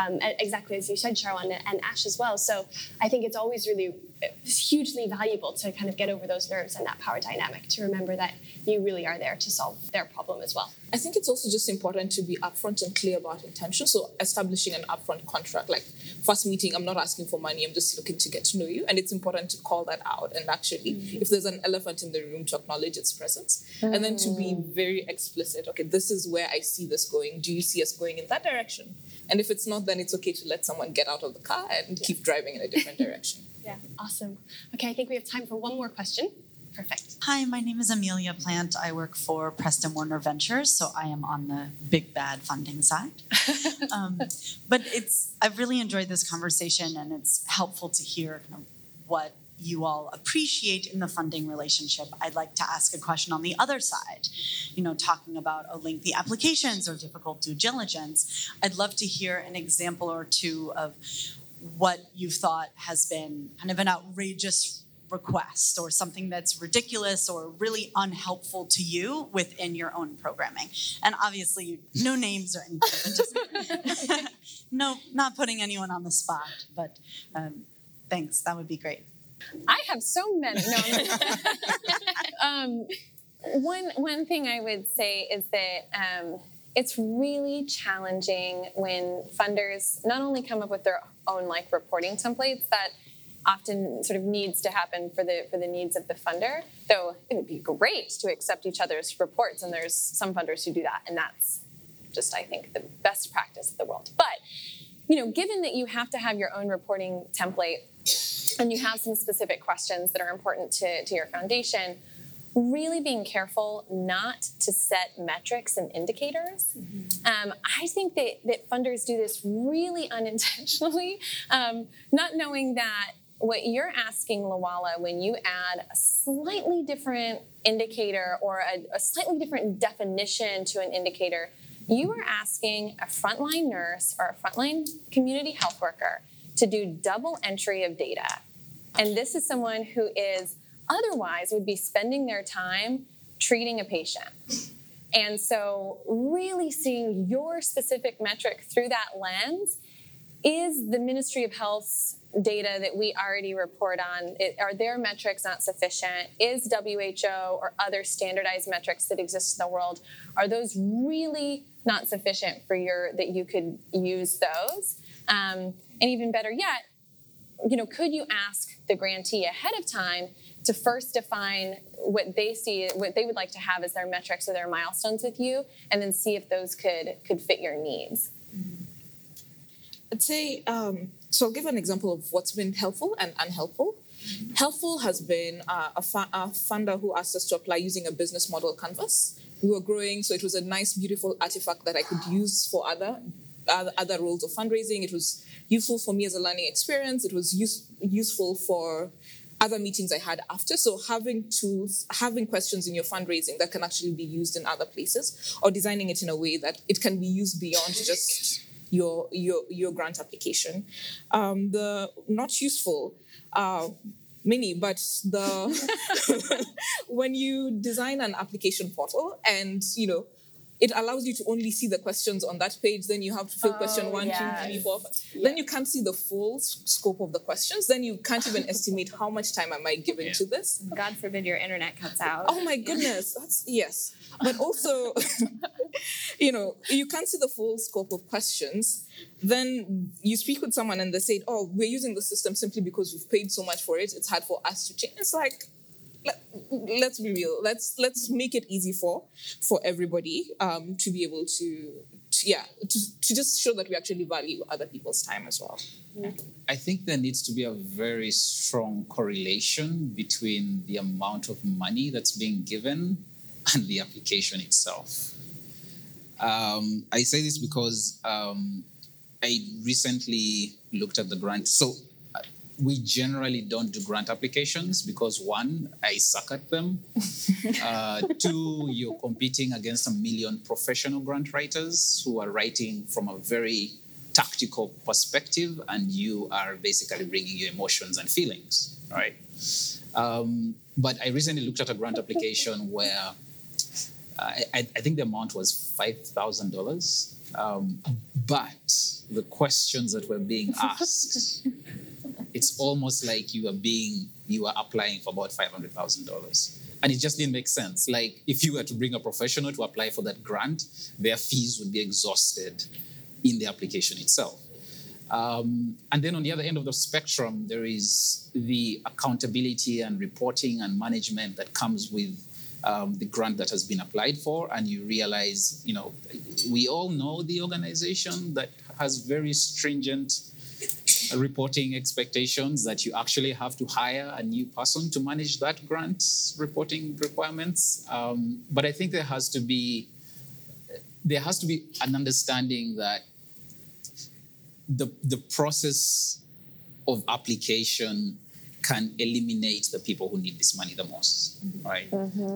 um, exactly as you said, Sharwan, and Ash as well. So I think it's always really hugely valuable to kind of get over those nerves and that power dynamic to remember that you really are there to solve their problem as well. I think it's also just important to be upfront and clear about intention. So establishing an upfront contract, like first meeting, I'm not asking for money, I'm just looking to get to know you. And it's important to call that out and actually, mm-hmm. if there's an elephant in the room, to acknowledge its presence. And then to be oh. very explicit, okay, this is where I see this going. Do you see us going in that direction? And if it's not, then it's okay to let someone get out of the car and keep driving in a different direction. Yeah, awesome. Okay, I think we have time for one more question. Perfect. Hi, my name is Amelia Plant. I work for Preston-Werner Ventures, so I am on the big bad funding side. um, but it's I've really enjoyed this conversation, and it's helpful to hear kind of what you all appreciate in the funding relationship. I'd like to ask a question on the other side. You know, talking about a lengthy applications or difficult due diligence. I'd love to hear an example or two of what you've thought has been kind of an outrageous request or something that's ridiculous or really unhelpful to you within your own programming. And obviously, no names or anything. Just, no, not putting anyone on the spot, but um, thanks. That would be great. I have so many. No, um, one one thing I would say is that um, it's really challenging when funders not only come up with their own like reporting templates that often sort of needs to happen for the for the needs of the funder. Though it would be great to accept each other's reports, and there's some funders who do that, and that's just I think the best practice of the world. But you know, given that you have to have your own reporting template and you have some specific questions that are important to, to your foundation, really being careful not to set metrics and indicators. Um, I think that, that funders do this really unintentionally, um, not knowing that what you're asking Lwala when you add a slightly different indicator or a, a slightly different definition to an indicator, you are asking a frontline nurse or a frontline community health worker to do double entry of data. And this is someone who is otherwise would be spending their time treating a patient. And so, really seeing your specific metric through that lens is the Ministry of Health's data that we already report on. It, are their metrics not sufficient? Is WHO or other standardized metrics that exist in the world are those really not sufficient for your that you could use those? Um, and even better yet you know, could you ask the grantee ahead of time to first define what they see, what they would like to have as their metrics or their milestones with you, and then see if those could could fit your needs. I'd say um, so. I'll give an example of what's been helpful and unhelpful. Helpful has been uh, a, fu- a funder who asked us to apply using a business model canvas. We were growing, so it was a nice, beautiful artifact that I could use for other other, other roles of fundraising. It was useful for me as a learning experience. It was use, useful for other meetings I had after. So having tools, having questions in your fundraising that can actually be used in other places, or designing it in a way that it can be used beyond just your your your grant application. Um, the not useful. Uh, many but the when you design an application portal and you know it allows you to only see the questions on that page. Then you have to fill question Oh, one, two, yes. three, four. five. Then you can't see the full scope of the questions. Then you can't even estimate how much time am I giving Yeah. to this. God forbid your internet cuts out. Oh my goodness, that's yes. But also, you know, you can't see the full scope of questions. Then you speak with someone and they say, "Oh, we're using the system simply because we've paid so much for it. It's hard for us to change." It's like, let, let's be real. Let's let's make it easy for for everybody um, to be able to, to yeah to, to just show that we actually value other people's time as well. I think there needs to be a very strong correlation between the amount of money that's being given and the application itself. Um, I say this because um, I recently looked at the grant. So we generally don't do grant applications because one, I suck at them. Uh, two, you're competing against a million professional grant writers who are writing from a very tactical perspective, and you are basically bringing your emotions and feelings, right? Um, but I recently looked at a grant application where I, I I think the amount was five thousand dollars, um, but the questions that were being asked, it's almost like you are being you are applying for about five hundred thousand dollars. And it just didn't make sense. Like if you were to bring a professional to apply for that grant, their fees would be exhausted in the application itself. Um, and then on the other end of the spectrum, there is the accountability and reporting and management that comes with um, the grant that has been applied for. And you realize, you know, we all know the organization that has very stringent reporting expectations that you actually have to hire a new person to manage that grant reporting requirements. Um, but I think there has to be there has to be an understanding that the the process of application can eliminate the people who need this money the most, right?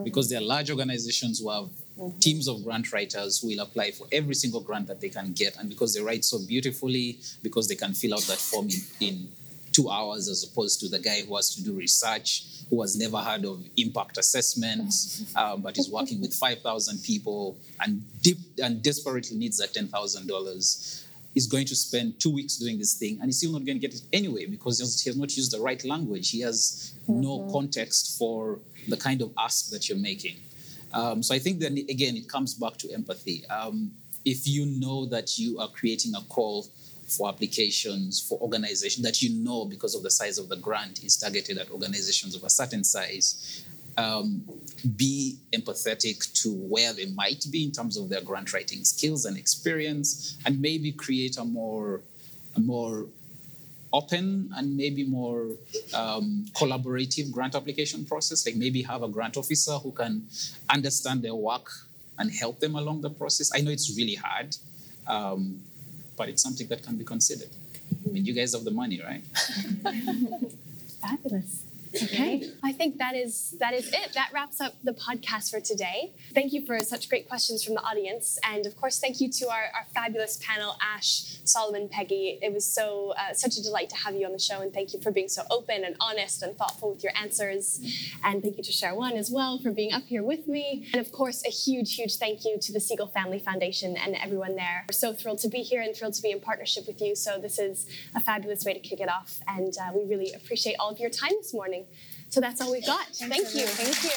Because there are large organizations who have teams of grant writers who will apply for every single grant that they can get, and because they write so beautifully, because they can fill out that form in, in two hours as opposed to the guy who has to do research, who has never heard of impact assessment, um, but is working with 5,000 people and, deep, and desperately needs that $10,000 is going to spend two weeks doing this thing and he's still not going to get it anyway because he has, he has not used the right language. He has no context for the kind of ask that you're making. Um, so I think that again, it comes back to empathy. Um, if you know that you are creating a call for applications for organizations that you know because of the size of the grant is targeted at organizations of a certain size, um, be empathetic to where they might be in terms of their grant writing skills and experience, and maybe create a more, a more open and maybe more um, collaborative grant application process. Like maybe have a grant officer who can understand their work and help them along the process. I know it's really hard, um, but it's something that can be considered. I mean, you guys have the money, right? Fabulous. Okay. I think that is that is it. That wraps up the podcast for today. Thank you for such great questions from the audience, and of course, thank you to our, our fabulous panel, Ash, Solomon, Peggy. It was so uh, such a delight to have you on the show, and thank you for being so open and honest and thoughtful with your answers. And thank you to Sharwan as well for being up here with me. And of course, a huge, huge thank you to the Segal Family Foundation and everyone there. We're so thrilled to be here and thrilled to be in partnership with you. So this is a fabulous way to kick it off, and uh, we really appreciate all of your time this morning. So that's all we've got. Thank you. Thank you.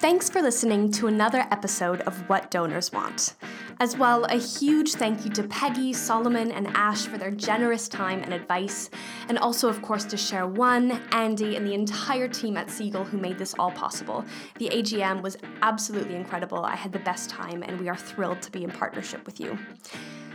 Thanks for listening to another episode of What Donors Want. As well, a huge thank you to Peggy, Solomon, and Ash for their generous time and advice, and also, of course, to Share One, Andy, and the entire team at Segal who made this all possible. The AGM was absolutely incredible. I had the best time, and we are thrilled to be in partnership with you.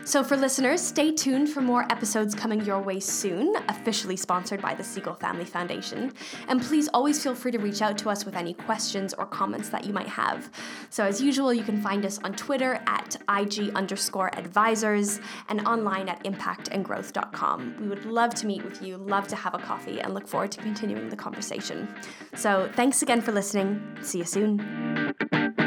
So, for listeners, stay tuned for more episodes coming your way soon, officially sponsored by the Segal Family Foundation. And please always feel free to reach out to us with any questions or comments that you might have. So, as usual, you can find us on Twitter at IG underscore advisors and online at impactandgrowth.com. We would love to meet with you, love to have a coffee, and look forward to continuing the conversation. So, thanks again for listening. See you soon.